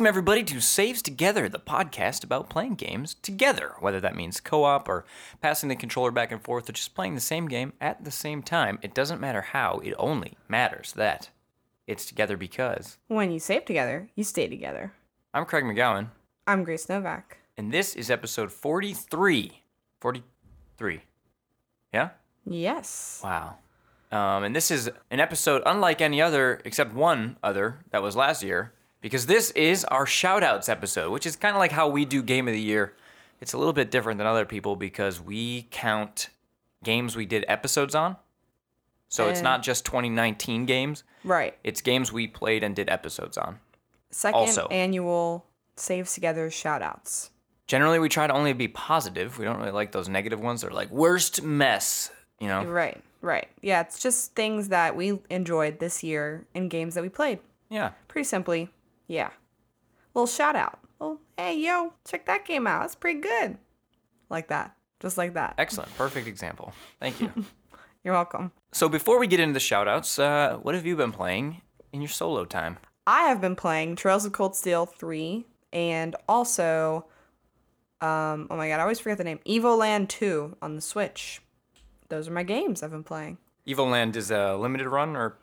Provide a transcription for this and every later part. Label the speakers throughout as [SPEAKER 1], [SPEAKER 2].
[SPEAKER 1] Welcome, everybody, to Saves Together, the podcast about playing games together, whether that means co op or passing the controller back and forth or just playing the same game at the same time. It doesn't matter how, it only matters that it's together because.
[SPEAKER 2] When you save together, you stay together.
[SPEAKER 1] I'm Craig McGowan,
[SPEAKER 2] I'm Grace Novak.
[SPEAKER 1] and this is episode 43. 43. Yeah?
[SPEAKER 2] Yes.
[SPEAKER 1] Wow. Um, and this is an episode unlike any other, except one other that was last year, because this is our shoutouts episode, which is kind of like how we do Game of the Year. It's a little bit different than other people because we count games we did episodes on. So it's
[SPEAKER 2] Eh.
[SPEAKER 1] not just 2019 games,
[SPEAKER 2] Right.
[SPEAKER 1] it's games we played and did episodes on.
[SPEAKER 2] Second
[SPEAKER 1] Also-
[SPEAKER 2] annual Saves Together shoutouts.
[SPEAKER 1] Generally, we try to only be positive. We don't really like those negative ones. They're like, worst mess, you know?
[SPEAKER 2] Right. Right. Yeah, it's just things that we enjoyed this year in games that we played.
[SPEAKER 1] Yeah.
[SPEAKER 2] Pretty simply, yeah. Little shout out. Well, hey, yo, check that game out. It's pretty good. Like that. Just like that.
[SPEAKER 1] Excellent. Perfect example. Thank you.
[SPEAKER 2] You're welcome.
[SPEAKER 1] So before we get into the shoutouts, uh, what have you been playing in your solo time?
[SPEAKER 2] I have been playing Trails of Cold Steel 3 and also um oh my god, I always forget the name. Evoland 2 on the Switch. Those are my games I've been playing.
[SPEAKER 1] Evoland is a limited run or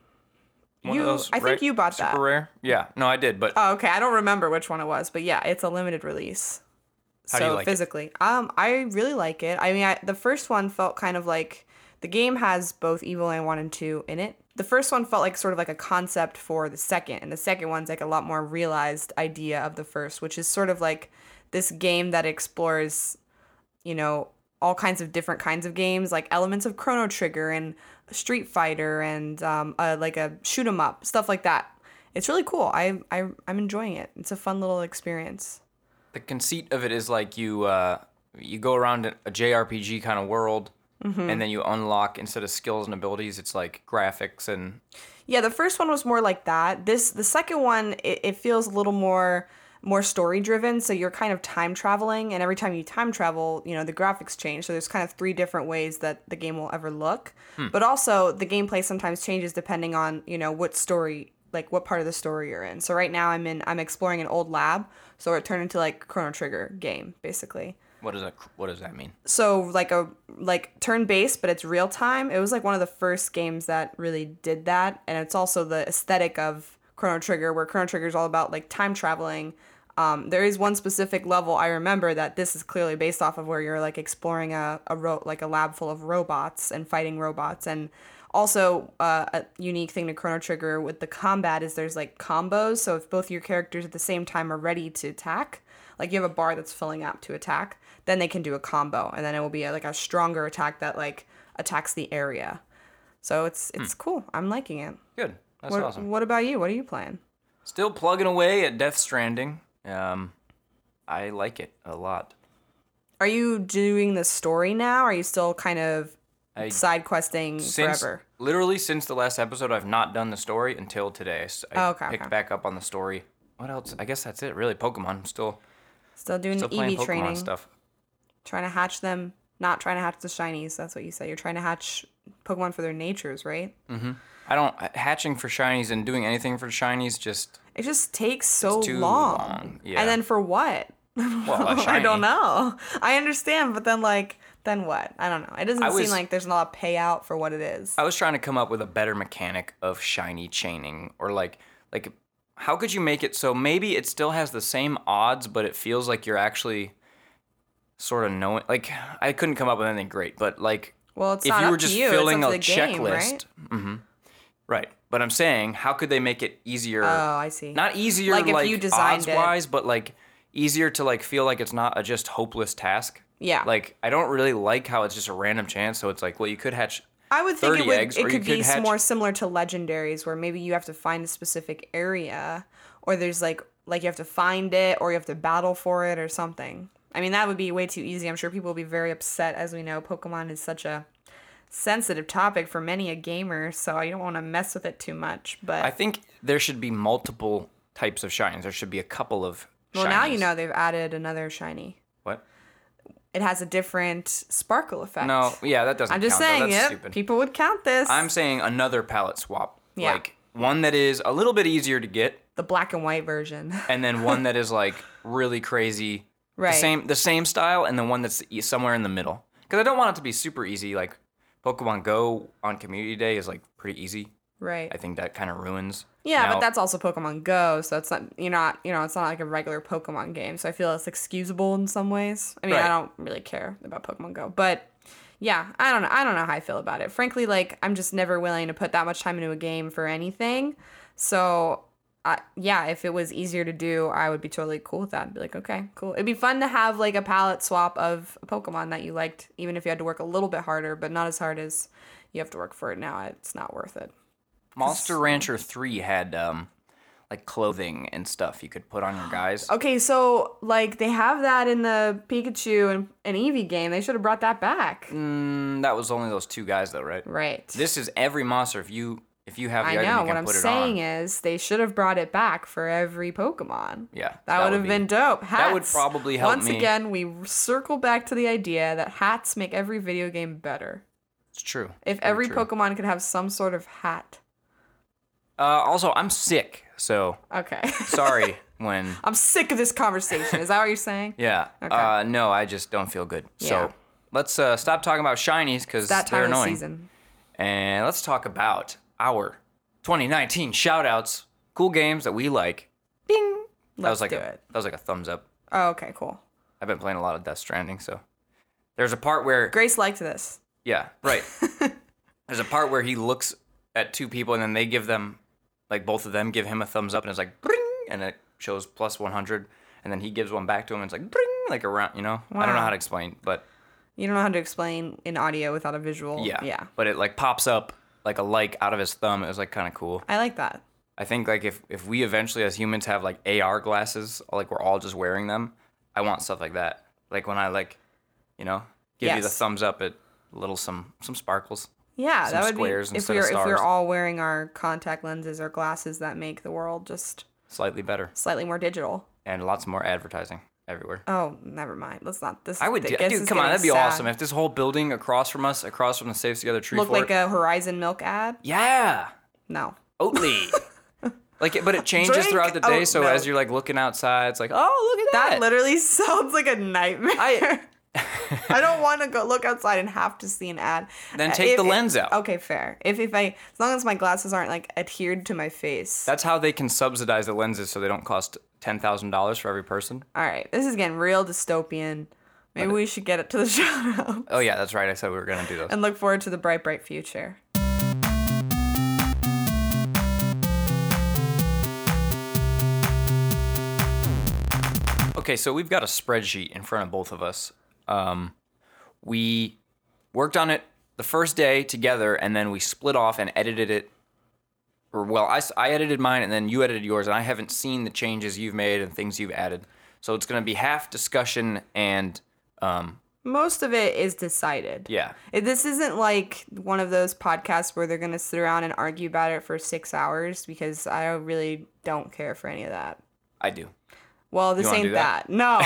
[SPEAKER 1] one
[SPEAKER 2] You-
[SPEAKER 1] of those?
[SPEAKER 2] I think you bought
[SPEAKER 1] super
[SPEAKER 2] that.
[SPEAKER 1] rare. Yeah, no, I did, but
[SPEAKER 2] Oh, okay. I don't remember which one it was, but yeah, it's a limited release.
[SPEAKER 1] How
[SPEAKER 2] so
[SPEAKER 1] do you like it?
[SPEAKER 2] physically, um, I really like it. I mean, I, the first one felt kind of like the game has both Evoland One and Two in it. The first one felt like sort of like a concept for the second, and the second one's like a lot more realized idea of the first, which is sort of like this game that explores, you know, all kinds of different kinds of games, like elements of Chrono Trigger and Street Fighter and um, uh, like a shoot 'em up, stuff like that. It's really cool. I, I I'm enjoying it. It's a fun little experience.
[SPEAKER 1] the conceit of it is like you uh, you go around a a JRPG kind of world,
[SPEAKER 2] Mm-hmm.
[SPEAKER 1] and then you unlock instead of skills and abilities, it's like graphics and
[SPEAKER 2] Yeah, the first one was more like that. This the second one it, it feels a little more more story driven. So you're kind of time traveling, and every time you time travel, you know the graphics change. So there's kind of three different ways that the game will ever look. Hmm. But also the gameplay sometimes changes depending on you know what story like what part of the story you're in. So right now I'm in I'm exploring an old lab, so it turned into like Chrono Trigger game basically
[SPEAKER 1] what does that what does that mean?
[SPEAKER 2] so like a like turn based but it's real time it was like one of the first games that really did that and it's also the aesthetic of chrono trigger where chrono trigger is all about like time traveling um, there is one specific level i remember that this is clearly based off of where you're like exploring a, a ro- like a lab full of robots and fighting robots. And also uh, a unique thing to chrono trigger with the combat is there's like combos. So if both your characters at the same time are ready to attack like you have a bar that's filling up to attack then they can do a combo. And then it will be a, like a stronger attack that like attacks the area. So it's it's cool. I'm liking it.
[SPEAKER 1] Good, that's
[SPEAKER 2] what,
[SPEAKER 1] awesome.
[SPEAKER 2] what about you? What are you playing?
[SPEAKER 1] Still plugging away at Death Stranding. Um, I like it a lot.
[SPEAKER 2] are you doing the story now are you still kind of
[SPEAKER 1] I-
[SPEAKER 2] side questing
[SPEAKER 1] since
[SPEAKER 2] forever
[SPEAKER 1] literally since the last episode, I've not done the story until today. I s- I
[SPEAKER 2] Oh, okay,
[SPEAKER 1] picked
[SPEAKER 2] okay.
[SPEAKER 1] back up on the story. What else? I guess that's it. Really, Pokemon. I'm still
[SPEAKER 2] still doing
[SPEAKER 1] still
[SPEAKER 2] the ev
[SPEAKER 1] Pokemon
[SPEAKER 2] training
[SPEAKER 1] stuff.
[SPEAKER 2] trying to hatch them not trying to hatch the shinies that's what you say you're trying to hatch pokemon for their natures right Mm-hmm.
[SPEAKER 1] I don't hatching for shinies and doing anything for shinies. Just
[SPEAKER 2] it just takes so long.
[SPEAKER 1] long, yeah.
[SPEAKER 2] and then for what
[SPEAKER 1] well,
[SPEAKER 2] I don't know. I understand, but then like, then what? I don't know. It doesn't
[SPEAKER 1] I
[SPEAKER 2] seem like there's a lot of payout for what it is.
[SPEAKER 1] I was trying to come up with a better mechanic of shiny chaining, or like like how could you make it so maybe it still has the same odds, but it feels like you're actually sort of knowing. Like I couldn't come up with anything great, but like
[SPEAKER 2] well, it's
[SPEAKER 1] if
[SPEAKER 2] not
[SPEAKER 1] you were just
[SPEAKER 2] you.
[SPEAKER 1] filling a
[SPEAKER 2] the game,
[SPEAKER 1] checklist,
[SPEAKER 2] right?
[SPEAKER 1] hmm right? But I'm saying, how could they make it easier?
[SPEAKER 2] Oh, I see.
[SPEAKER 1] not easier
[SPEAKER 2] Like
[SPEAKER 1] like,
[SPEAKER 2] if you designed it.
[SPEAKER 1] odds wise, but like easier to like feel like it's not a just hopeless task.
[SPEAKER 2] Yeah.
[SPEAKER 1] Like I don't really like how it's just a random chance. So it's like, well, you could hatch.
[SPEAKER 2] I would think
[SPEAKER 1] 30
[SPEAKER 2] it would.
[SPEAKER 1] eggs, or
[SPEAKER 2] it
[SPEAKER 1] you
[SPEAKER 2] could be
[SPEAKER 1] hatch-
[SPEAKER 2] more similar to legendaries, where maybe you have to find a specific area, or there's like like you have to find it, or you have to battle for it, or something. I mean, that would be way too easy. I'm sure people will be very upset, as we know, Pokemon is such a sensitive topic for many a gamer, so I don't want to mess with it too much. But
[SPEAKER 1] I think there should be multiple types of shinies. There should be a couple of.
[SPEAKER 2] well, now you know they've added another shiny.
[SPEAKER 1] What?
[SPEAKER 2] It has a different sparkle effect.
[SPEAKER 1] No, yeah, that doesn't.
[SPEAKER 2] I'm just
[SPEAKER 1] count,
[SPEAKER 2] saying it. People would count this.
[SPEAKER 1] I'm saying another palette swap.
[SPEAKER 2] Yeah.
[SPEAKER 1] Like one that is a little bit easier to get,
[SPEAKER 2] The black and white version.
[SPEAKER 1] and then one that is like really crazy.
[SPEAKER 2] Right.
[SPEAKER 1] The same the same style, and the one that's somewhere in the middle. Because I don't want it to be super easy. Like Pokemon Go on Community Day is like pretty easy.
[SPEAKER 2] right.
[SPEAKER 1] I think that kind of ruins.
[SPEAKER 2] Yeah,
[SPEAKER 1] Now-
[SPEAKER 2] but that's also Pokemon Go, so it's not you're not you know it's not like a regular Pokemon game. So I feel it's excusable in some ways. I mean,
[SPEAKER 1] Right.
[SPEAKER 2] I don't really care about Pokemon Go, but yeah, I don't know. I don't know how I feel about it. Frankly, like I'm just never willing to put that much time into a game for anything. So. I yeah, if it was easier to do, I would be totally cool with that. I'd be like, okay, cool. It'd be fun to have like a palette swap of a Pokemon that you liked, even if you had to work a little bit harder, but not as hard as you have to work for it now. It's not worth it.
[SPEAKER 1] Monster Rancher 3 had um like clothing and stuff you could put on your guys.
[SPEAKER 2] Okay, so like they have that in the Pikachu and, and Eevee game. They should have brought that back.
[SPEAKER 1] Mm, that was only those two guys though, right?
[SPEAKER 2] Right.
[SPEAKER 1] This is every monster. If you if you have the
[SPEAKER 2] I
[SPEAKER 1] item,
[SPEAKER 2] know.
[SPEAKER 1] you
[SPEAKER 2] What I'm saying
[SPEAKER 1] on.
[SPEAKER 2] is they should have brought it back for every Pokemon.
[SPEAKER 1] yeah,
[SPEAKER 2] That, would have
[SPEAKER 1] be-
[SPEAKER 2] been dope. Hats.
[SPEAKER 1] That would probably help
[SPEAKER 2] Once
[SPEAKER 1] me.
[SPEAKER 2] again, we circle back to the idea that hats make every video game better.
[SPEAKER 1] It's true.
[SPEAKER 2] If
[SPEAKER 1] Very
[SPEAKER 2] every
[SPEAKER 1] true.
[SPEAKER 2] Pokemon could have some sort of hat.
[SPEAKER 1] Uh, also, I'm sick, so
[SPEAKER 2] Okay.
[SPEAKER 1] sorry when.
[SPEAKER 2] I'm sick of this conversation. Is that what you're saying?
[SPEAKER 1] Yeah.
[SPEAKER 2] Okay.
[SPEAKER 1] Uh, no, I just don't feel good.
[SPEAKER 2] Yeah.
[SPEAKER 1] So let's uh, stop talking about shinies because
[SPEAKER 2] That
[SPEAKER 1] they're
[SPEAKER 2] time of the
[SPEAKER 1] annoying.
[SPEAKER 2] season.
[SPEAKER 1] And let's talk about our 2019 shoutouts, cool games that we like. Bing. That
[SPEAKER 2] Let's
[SPEAKER 1] was like
[SPEAKER 2] do
[SPEAKER 1] a
[SPEAKER 2] it.
[SPEAKER 1] that was like a thumbs up.
[SPEAKER 2] Oh, okay, cool.
[SPEAKER 1] I've been playing a lot of Death Stranding, so there's a part where
[SPEAKER 2] Grace liked this.
[SPEAKER 1] yeah, right. there's a part where he looks at two people and then they give them like both of them give him a thumbs up and it's like bring and it shows plus 100 and then he gives one back to him and it's like bring like around, you know. I don't know
[SPEAKER 2] Wow.
[SPEAKER 1] how to explain, but
[SPEAKER 2] You don't know how to explain in audio without a visual.
[SPEAKER 1] yeah.
[SPEAKER 2] Yeah.
[SPEAKER 1] But it like pops up like a like out of his thumb. It was like kind of cool.
[SPEAKER 2] I like that.
[SPEAKER 1] I think like if if we eventually as humans have like AR glasses, like we're all just wearing them, I want stuff like that. Like when I like, you know, give you the thumbs up at little some some sparkles.
[SPEAKER 2] Yeah,
[SPEAKER 1] Some
[SPEAKER 2] that would
[SPEAKER 1] squares
[SPEAKER 2] be if we're if we are all wearing our contact lenses or glasses that make the world just
[SPEAKER 1] Slightly better
[SPEAKER 2] slightly more digital.
[SPEAKER 1] and lots more advertising everywhere.
[SPEAKER 2] Oh, never mind. Let's not. This
[SPEAKER 1] I would, do, dude. Come on, that'd be
[SPEAKER 2] sad.
[SPEAKER 1] awesome if this whole building across from us, across from the Safe Together Tree
[SPEAKER 2] Look
[SPEAKER 1] Fort,
[SPEAKER 2] like a Horizon Milk ad.
[SPEAKER 1] yeah,
[SPEAKER 2] No.
[SPEAKER 1] Oatly. like, it, but it changes
[SPEAKER 2] Drink
[SPEAKER 1] throughout the day.
[SPEAKER 2] Oh,
[SPEAKER 1] so
[SPEAKER 2] milk.
[SPEAKER 1] as you're like looking outside, it's like, oh, look at that.
[SPEAKER 2] That literally sounds like a nightmare.
[SPEAKER 1] I-
[SPEAKER 2] I don't want to go look outside and have to see an ad.
[SPEAKER 1] Then take
[SPEAKER 2] if-
[SPEAKER 1] the lens out.
[SPEAKER 2] Okay, fair. If if I as long as my glasses aren't like adhered to my face.
[SPEAKER 1] That's how they can subsidize the lenses so they don't cost ten thousand dollars for every person.
[SPEAKER 2] All right, this is getting real dystopian. Maybe we should get it to the shout out
[SPEAKER 1] Oh yeah, that's right. I said we were gonna do those.
[SPEAKER 2] and look forward to the bright, bright future.
[SPEAKER 1] Okay, so we've got a spreadsheet in front of both of us. Um, we worked on it the first day together, and then we split off and edited it. Or well, I edited mine, and then you edited yours, and I haven't seen the changes you've made and things you've added. So it's gonna be half discussion and um,
[SPEAKER 2] Most of it is decided.
[SPEAKER 1] yeah,
[SPEAKER 2] It- This isn't like one of those podcasts where they're gonna sit around and argue about it for six hours because I really don't care for any of that.
[SPEAKER 1] I do.
[SPEAKER 2] Well, this ain't
[SPEAKER 1] that?
[SPEAKER 2] that. No.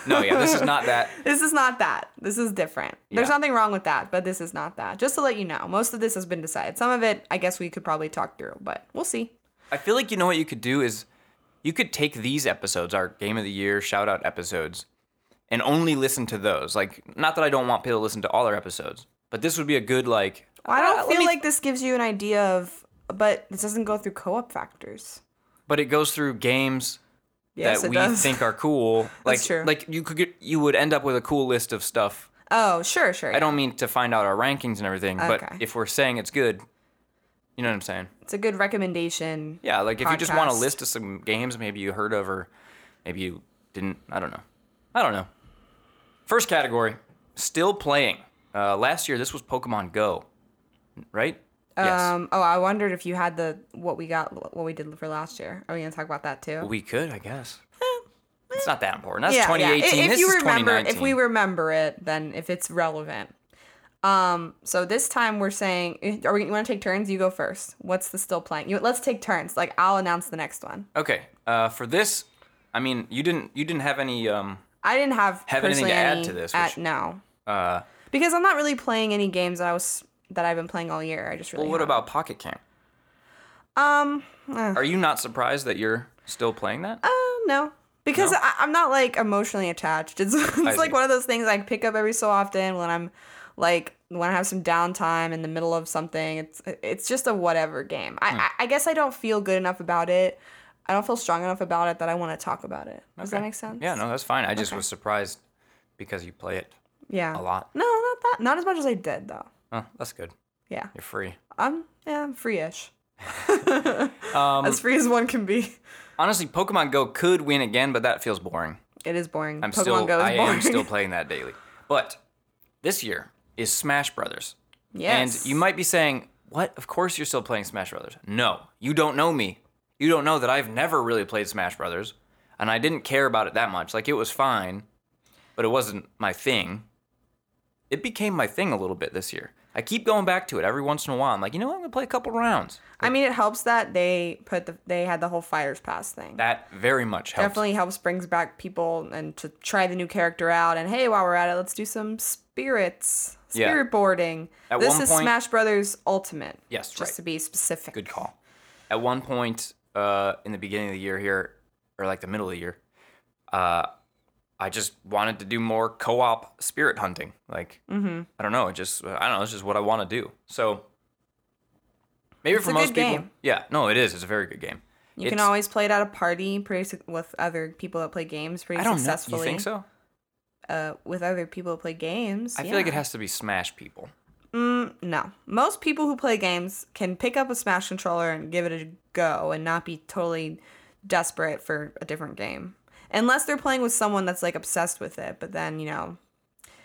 [SPEAKER 1] No, yeah, this is not that.
[SPEAKER 2] This is not that. This is different. There's nothing wrong with that, but this is not that. Just to let you know, most of this has been decided. Some of it, I guess we could probably talk through, but we'll see.
[SPEAKER 1] I feel like you know what you could do is you could take these episodes, our game of the year shout out episodes, and only listen to those. Like, not that I don't want people to listen to all our episodes, but this would be a good like.
[SPEAKER 2] Well, I
[SPEAKER 1] uh,
[SPEAKER 2] don't
[SPEAKER 1] let
[SPEAKER 2] feel
[SPEAKER 1] me-
[SPEAKER 2] like this gives you an idea of, but this doesn't go through co-op factors.
[SPEAKER 1] But it goes through games
[SPEAKER 2] Yes,
[SPEAKER 1] that we
[SPEAKER 2] does.
[SPEAKER 1] think are cool. Like,
[SPEAKER 2] That's true.
[SPEAKER 1] like you could get, you would end up with a cool list of stuff.
[SPEAKER 2] Oh, sure, sure.
[SPEAKER 1] I don't mean to find out our rankings and everything, but if we're saying it's good, you know what I'm saying?
[SPEAKER 2] It's a good recommendation.
[SPEAKER 1] Yeah, like if you just want a
[SPEAKER 2] Podcast.
[SPEAKER 1] list of some games maybe you heard of or maybe you didn't. I don't know. I don't know. First category, still playing. Uh, last year this was Pokemon Go, right? Yes.
[SPEAKER 2] Um. Oh, I wondered if you had the what we got, what we did for last year. Are we gonna talk about that too?
[SPEAKER 1] We could, I guess. it's not that important. That's
[SPEAKER 2] yeah, yeah.
[SPEAKER 1] 2018.
[SPEAKER 2] If
[SPEAKER 1] this
[SPEAKER 2] you remember,
[SPEAKER 1] 2019.
[SPEAKER 2] if we remember it, then if it's relevant. Um. So this time we're saying, eh, are we? You want to take turns? You go first. What's the still playing? You let's take turns. Like I'll announce the next one.
[SPEAKER 1] okay. Uh, for this, I mean, you didn't you didn't have any um
[SPEAKER 2] I didn't have
[SPEAKER 1] Have anything to add
[SPEAKER 2] any
[SPEAKER 1] to this,
[SPEAKER 2] At,
[SPEAKER 1] which-
[SPEAKER 2] no,
[SPEAKER 1] uh.
[SPEAKER 2] because I'm not really playing any games that I was that I've been playing all year. I just really.
[SPEAKER 1] Well, what
[SPEAKER 2] haven't.
[SPEAKER 1] about Pocket Camp?
[SPEAKER 2] Um, uh,
[SPEAKER 1] Are you not surprised that you're still playing that?
[SPEAKER 2] uh, no. Because
[SPEAKER 1] No?
[SPEAKER 2] I, I'm not like emotionally attached. It's, it's like one of those things I pick up every so often when I'm like when I have some downtime in the middle of something. It's it's just a whatever game. I,
[SPEAKER 1] Hmm.
[SPEAKER 2] I I guess I don't feel good enough about it. I don't feel strong enough about it that I want to talk about it. Does that make sense?
[SPEAKER 1] Yeah, no, that's fine. I just
[SPEAKER 2] Okay.
[SPEAKER 1] was surprised because you play it
[SPEAKER 2] Yeah.
[SPEAKER 1] a lot.
[SPEAKER 2] No, not that. Not as much as I did though.
[SPEAKER 1] Oh, that's good.
[SPEAKER 2] Yeah.
[SPEAKER 1] You're free.
[SPEAKER 2] I'm yeah, I'm free-ish.
[SPEAKER 1] Um,
[SPEAKER 2] As free as one can be.
[SPEAKER 1] honestly, Pokemon Go could win again, but that feels boring.
[SPEAKER 2] It is boring.
[SPEAKER 1] I'm
[SPEAKER 2] Pokemon
[SPEAKER 1] still,
[SPEAKER 2] Go is
[SPEAKER 1] I
[SPEAKER 2] boring.
[SPEAKER 1] am still playing that daily. But this year is Smash Brothers.
[SPEAKER 2] yes.
[SPEAKER 1] And you might be saying, "What? Of course you're still playing Smash Brothers." No, you don't know me. You don't know that I've never really played Smash Brothers, and I didn't care about it that much. Like it was fine, but it wasn't my thing. It became my thing a little bit this year. I keep going back to it every once in a while. I'm like, you know what? I'm gonna play a couple rounds.
[SPEAKER 2] I mean, it helps that they put the they had the whole Fighters Pass thing.
[SPEAKER 1] That very much helps.
[SPEAKER 2] Definitely helps brings back people and to try the new character out. And hey, while we're at it, let's do some spirits,
[SPEAKER 1] Yeah.
[SPEAKER 2] spirit boarding.
[SPEAKER 1] At
[SPEAKER 2] this is
[SPEAKER 1] point-
[SPEAKER 2] Smash Brothers Ultimate.
[SPEAKER 1] Yes,
[SPEAKER 2] just
[SPEAKER 1] right.
[SPEAKER 2] to be specific.
[SPEAKER 1] Good call. At one point uh, in the beginning of the year here, or like the middle of the year, uh, I just wanted to do more co-op spirit hunting. Like
[SPEAKER 2] Mm-hmm.
[SPEAKER 1] I don't know, it just I don't know, it's just what I want to do. So maybe
[SPEAKER 2] It's
[SPEAKER 1] for
[SPEAKER 2] a
[SPEAKER 1] most
[SPEAKER 2] good
[SPEAKER 1] people,
[SPEAKER 2] game.
[SPEAKER 1] yeah, no, it is. It's a very good game.
[SPEAKER 2] You can always play it at a party, pretty su- with other people that play games, pretty
[SPEAKER 1] I don't know.
[SPEAKER 2] successfully.
[SPEAKER 1] You think so?
[SPEAKER 2] Uh, with other people that play games.
[SPEAKER 1] I feel like it has to be Smash people.
[SPEAKER 2] Mm, no. Most people who play games can pick up a Smash controller and give it a go and not be totally desperate for a different game. Unless they're playing with someone that's like obsessed with it, but then, you know,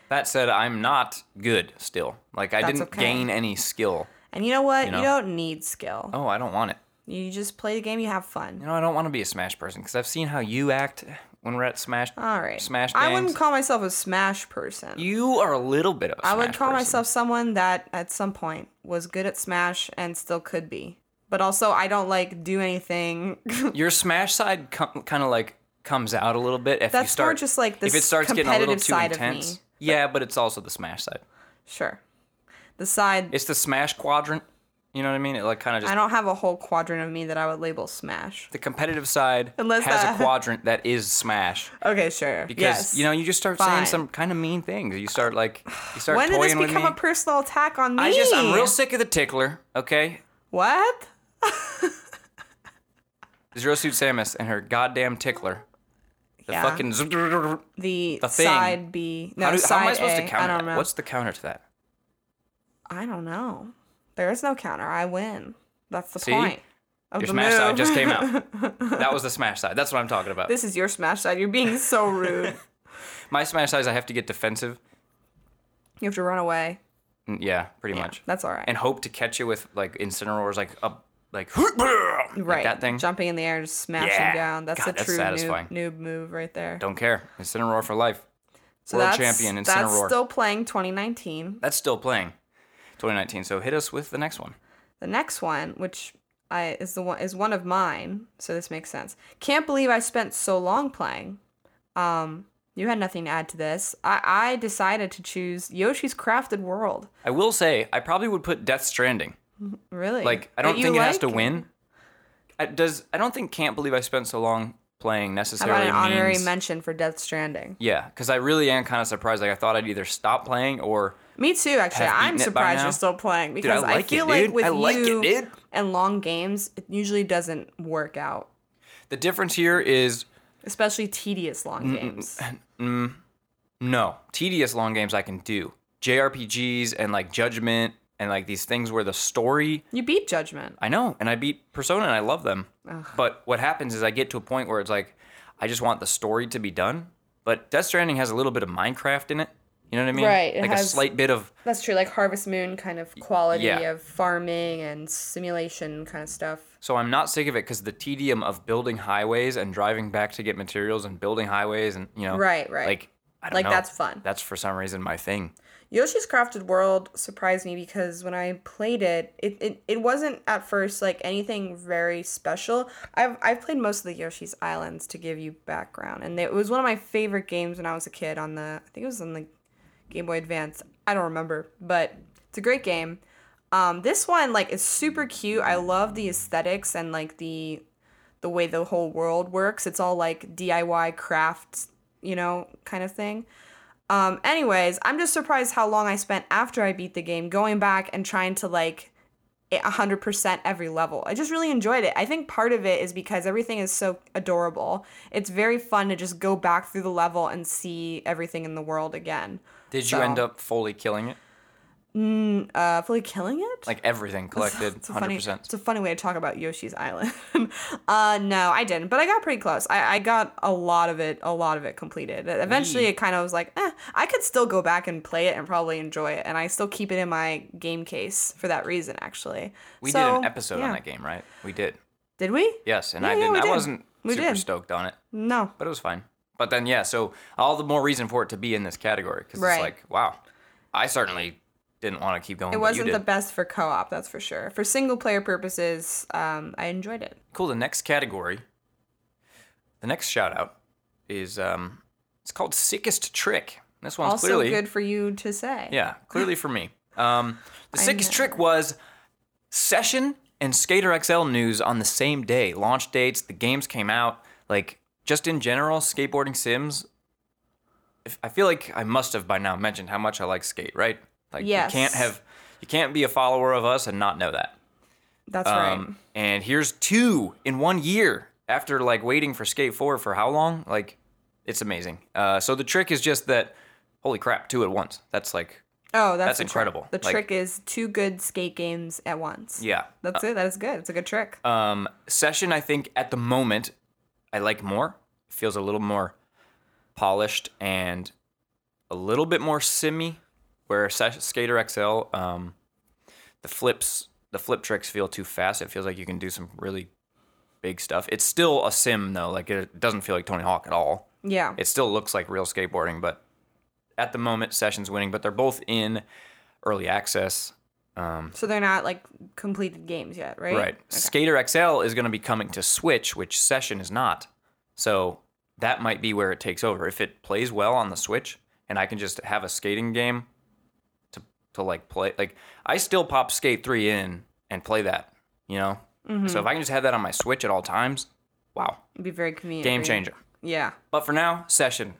[SPEAKER 1] That said, I'm not good still. Like I didn't
[SPEAKER 2] okay.
[SPEAKER 1] gain any skill.
[SPEAKER 2] and you know what?
[SPEAKER 1] You
[SPEAKER 2] You, don't need skill.
[SPEAKER 1] Oh, I don't want it.
[SPEAKER 2] You just play the game, you have fun.
[SPEAKER 1] You know, I don't want to be a Smash person because I've seen how you act when we're at Smash.
[SPEAKER 2] All right.
[SPEAKER 1] Smash
[SPEAKER 2] I wouldn't call myself a Smash person.
[SPEAKER 1] You are a little bit of a
[SPEAKER 2] I would call
[SPEAKER 1] person.
[SPEAKER 2] myself someone that at some point was good at Smash and still could be. But also, I don't like do anything.
[SPEAKER 1] Your Smash side com- kind of like comes out a little bit if you
[SPEAKER 2] That's
[SPEAKER 1] start
[SPEAKER 2] more just like
[SPEAKER 1] if it starts getting a little too intense.
[SPEAKER 2] me.
[SPEAKER 1] Yeah, but it's also the Smash side.
[SPEAKER 2] sure. The side
[SPEAKER 1] It's the Smash quadrant. You know what I mean? It like kind of just
[SPEAKER 2] I don't have a whole quadrant of me that I would label Smash.
[SPEAKER 1] the competitive side
[SPEAKER 2] Unless
[SPEAKER 1] has
[SPEAKER 2] that-
[SPEAKER 1] a uh, quadrant that is Smash
[SPEAKER 2] Okay, sure.
[SPEAKER 1] because
[SPEAKER 2] yes.
[SPEAKER 1] you know you just start saying some kind of mean things. You start like you start
[SPEAKER 2] when did this become a personal attack on me?
[SPEAKER 1] I just I'm real sick of the tickler. Okay,
[SPEAKER 2] What?
[SPEAKER 1] Zero Suit Samus and her goddamn tickler. The
[SPEAKER 2] Yeah.
[SPEAKER 1] fucking.
[SPEAKER 2] The,
[SPEAKER 1] The thing.
[SPEAKER 2] side B. No,
[SPEAKER 1] how, do,
[SPEAKER 2] side
[SPEAKER 1] how am I supposed
[SPEAKER 2] A.
[SPEAKER 1] to counter
[SPEAKER 2] I don't know.
[SPEAKER 1] What's the counter to that?
[SPEAKER 2] I don't know. There is no counter. I win. That's the
[SPEAKER 1] See?
[SPEAKER 2] point. Of
[SPEAKER 1] Your
[SPEAKER 2] the
[SPEAKER 1] Smash side
[SPEAKER 2] move.
[SPEAKER 1] just came out. That was the Smash side. That's what I'm talking about.
[SPEAKER 2] this is your Smash side. You're being so rude.
[SPEAKER 1] My Smash side is I have to get defensive.
[SPEAKER 2] you have to run away.
[SPEAKER 1] Mm, Yeah, pretty
[SPEAKER 2] Yeah,
[SPEAKER 1] much.
[SPEAKER 2] That's all right.
[SPEAKER 1] And hope to catch you with like Incineroars, like up, like, like
[SPEAKER 2] right.
[SPEAKER 1] that thing.
[SPEAKER 2] Jumping in the air, just smashing
[SPEAKER 1] Yeah.
[SPEAKER 2] down. That's
[SPEAKER 1] God,
[SPEAKER 2] a
[SPEAKER 1] that's
[SPEAKER 2] true noob, noob move right there.
[SPEAKER 1] Don't care. Incineroar for life.
[SPEAKER 2] so
[SPEAKER 1] World champion
[SPEAKER 2] That's still playing 2019.
[SPEAKER 1] That's still playing. 2019. So hit us with the next one.
[SPEAKER 2] The next one, which I is the one is one of mine, so this makes sense. Can't believe I spent so long playing. Um, you had nothing to add to this. I, I decided to choose Yoshi's Crafted World.
[SPEAKER 1] I will say I probably would put Death Stranding.
[SPEAKER 2] Really?
[SPEAKER 1] Like I don't think it has to win. I, does I don't think can't believe I spent so long playing necessarily
[SPEAKER 2] How about an honorary
[SPEAKER 1] means.
[SPEAKER 2] mention for Death Stranding?
[SPEAKER 1] yeah, because I really am kind of surprised. Like I thought I'd either stop playing or
[SPEAKER 2] Me too, actually. I'm
[SPEAKER 1] it
[SPEAKER 2] surprised you're still playing
[SPEAKER 1] Dude,
[SPEAKER 2] because
[SPEAKER 1] I like it,
[SPEAKER 2] feel like with
[SPEAKER 1] I like
[SPEAKER 2] you
[SPEAKER 1] dude.
[SPEAKER 2] and long games, it usually doesn't work out,
[SPEAKER 1] the difference here is
[SPEAKER 2] especially tedious
[SPEAKER 1] Mm,
[SPEAKER 2] long games.
[SPEAKER 1] no tedious long games I can do JRPGs and like Judgment and like these things where the story
[SPEAKER 2] You beat Judgment.
[SPEAKER 1] I know, and I beat Persona and I love them. But what happens is I get to a point where it's like I just want the story to be done. But Death Stranding has a little bit of Minecraft in it. You know what I mean?
[SPEAKER 2] Right, it
[SPEAKER 1] Like a
[SPEAKER 2] has-
[SPEAKER 1] slight bit of
[SPEAKER 2] That's true, like Harvest Moon kind of quality
[SPEAKER 1] Yeah.
[SPEAKER 2] of farming and simulation kind of stuff.
[SPEAKER 1] so I'm not sick of it because the tedium of building highways and driving back to get materials and building highways and you know
[SPEAKER 2] Right, right.
[SPEAKER 1] like I don't
[SPEAKER 2] Like,
[SPEAKER 1] know.
[SPEAKER 2] that's fun.
[SPEAKER 1] That's for some reason my thing.
[SPEAKER 2] Yoshi's Crafted World surprised me because when I played it, it, it, it wasn't at first like anything very special. I've, I've played most of the Yoshi's Islands to give you background, and it was one of my favorite games when I was a kid on the, I think it was on the Game Boy Advance. I don't remember, but it's a great game. Um, this one like is super cute. I love the aesthetics and like the the way the whole world works. It's all like DIY craft, you know, kind of thing. Um, anyways, I'm just surprised how long I spent after I beat the game going back and trying to like 100% every level. I just really enjoyed it. I think part of it is because everything is so adorable. It's very fun to just go back through the level and see everything in the world again.
[SPEAKER 1] Did you end up fully killing it?
[SPEAKER 2] Uh, fully killing it?
[SPEAKER 1] Like everything collected,
[SPEAKER 2] It's a
[SPEAKER 1] hundred
[SPEAKER 2] funny,
[SPEAKER 1] percent.
[SPEAKER 2] it's a funny way to talk about Yoshi's Island. uh, no, I didn't, but I got pretty close. I, I got a lot of it, a lot of it completed. Eventually, it kind of was like, eh, I could still go back and play it and probably enjoy it, and I still keep it in my game case for that reason. Actually,
[SPEAKER 1] We
[SPEAKER 2] So,
[SPEAKER 1] did an episode
[SPEAKER 2] yeah.
[SPEAKER 1] on that game, right? We did.
[SPEAKER 2] Did we?
[SPEAKER 1] Yes, and
[SPEAKER 2] Yeah,
[SPEAKER 1] I
[SPEAKER 2] yeah,
[SPEAKER 1] didn't.
[SPEAKER 2] we
[SPEAKER 1] I wasn't
[SPEAKER 2] We
[SPEAKER 1] super
[SPEAKER 2] did.
[SPEAKER 1] stoked on it,
[SPEAKER 2] No.
[SPEAKER 1] but it was fine. But then yeah, so all the more reason for it to be in this category because
[SPEAKER 2] Right.
[SPEAKER 1] it's like wow, I certainly didn't want to keep going.
[SPEAKER 2] It wasn't the best for co-op, that's for sure. For single player purposes, um, I enjoyed it.
[SPEAKER 1] cool. The next category, the next shout out is um, it's called sickest trick. This one's
[SPEAKER 2] also
[SPEAKER 1] clearly
[SPEAKER 2] good for you to say.
[SPEAKER 1] Yeah, clearly for me. Um, the sickest trick was Session and Skater XL news on the same day. Launch dates, the games came out. Like, just in general, skateboarding sims. I feel like I must have by now mentioned how much I like skate, right? Like,
[SPEAKER 2] Yes.
[SPEAKER 1] you can't have, you can't be a follower of us and not know that.
[SPEAKER 2] That's right.
[SPEAKER 1] Um, and here's two in one year after like waiting for Skate 4 for how long? Like, it's amazing. Uh, so the trick is just that, holy crap, two at once. That's like,
[SPEAKER 2] Oh, that's,
[SPEAKER 1] That's
[SPEAKER 2] the trick.
[SPEAKER 1] incredible.
[SPEAKER 2] The
[SPEAKER 1] Like-
[SPEAKER 2] trick is two good skate games at once.
[SPEAKER 1] yeah.
[SPEAKER 2] That's it. That is good. It's a good trick.
[SPEAKER 1] Um, Session, I think at the moment, I like more. Feels a little more polished and a little bit more simmy. Where Skater XL, um, the flips, the flip tricks feel too fast. It feels like you can do some really big stuff. It's still a sim though. Like it doesn't feel like Tony Hawk at all.
[SPEAKER 2] yeah.
[SPEAKER 1] It still looks like real skateboarding, but at the moment, Session's winning. But they're both in early access.
[SPEAKER 2] so they're not like completed games yet, right?
[SPEAKER 1] Right. Skater XL is going to be coming to Switch, which Session is not. So that might be where it takes over. If it plays well on the Switch and I can just have a skating game to like play like I still pop Skate 3 in and play that, you know?
[SPEAKER 2] Mm-hmm.
[SPEAKER 1] So if I can just have that on my Switch at all times, wow.
[SPEAKER 2] It'd be very convenient.
[SPEAKER 1] Game changer.
[SPEAKER 2] Yeah.
[SPEAKER 1] But for now, Session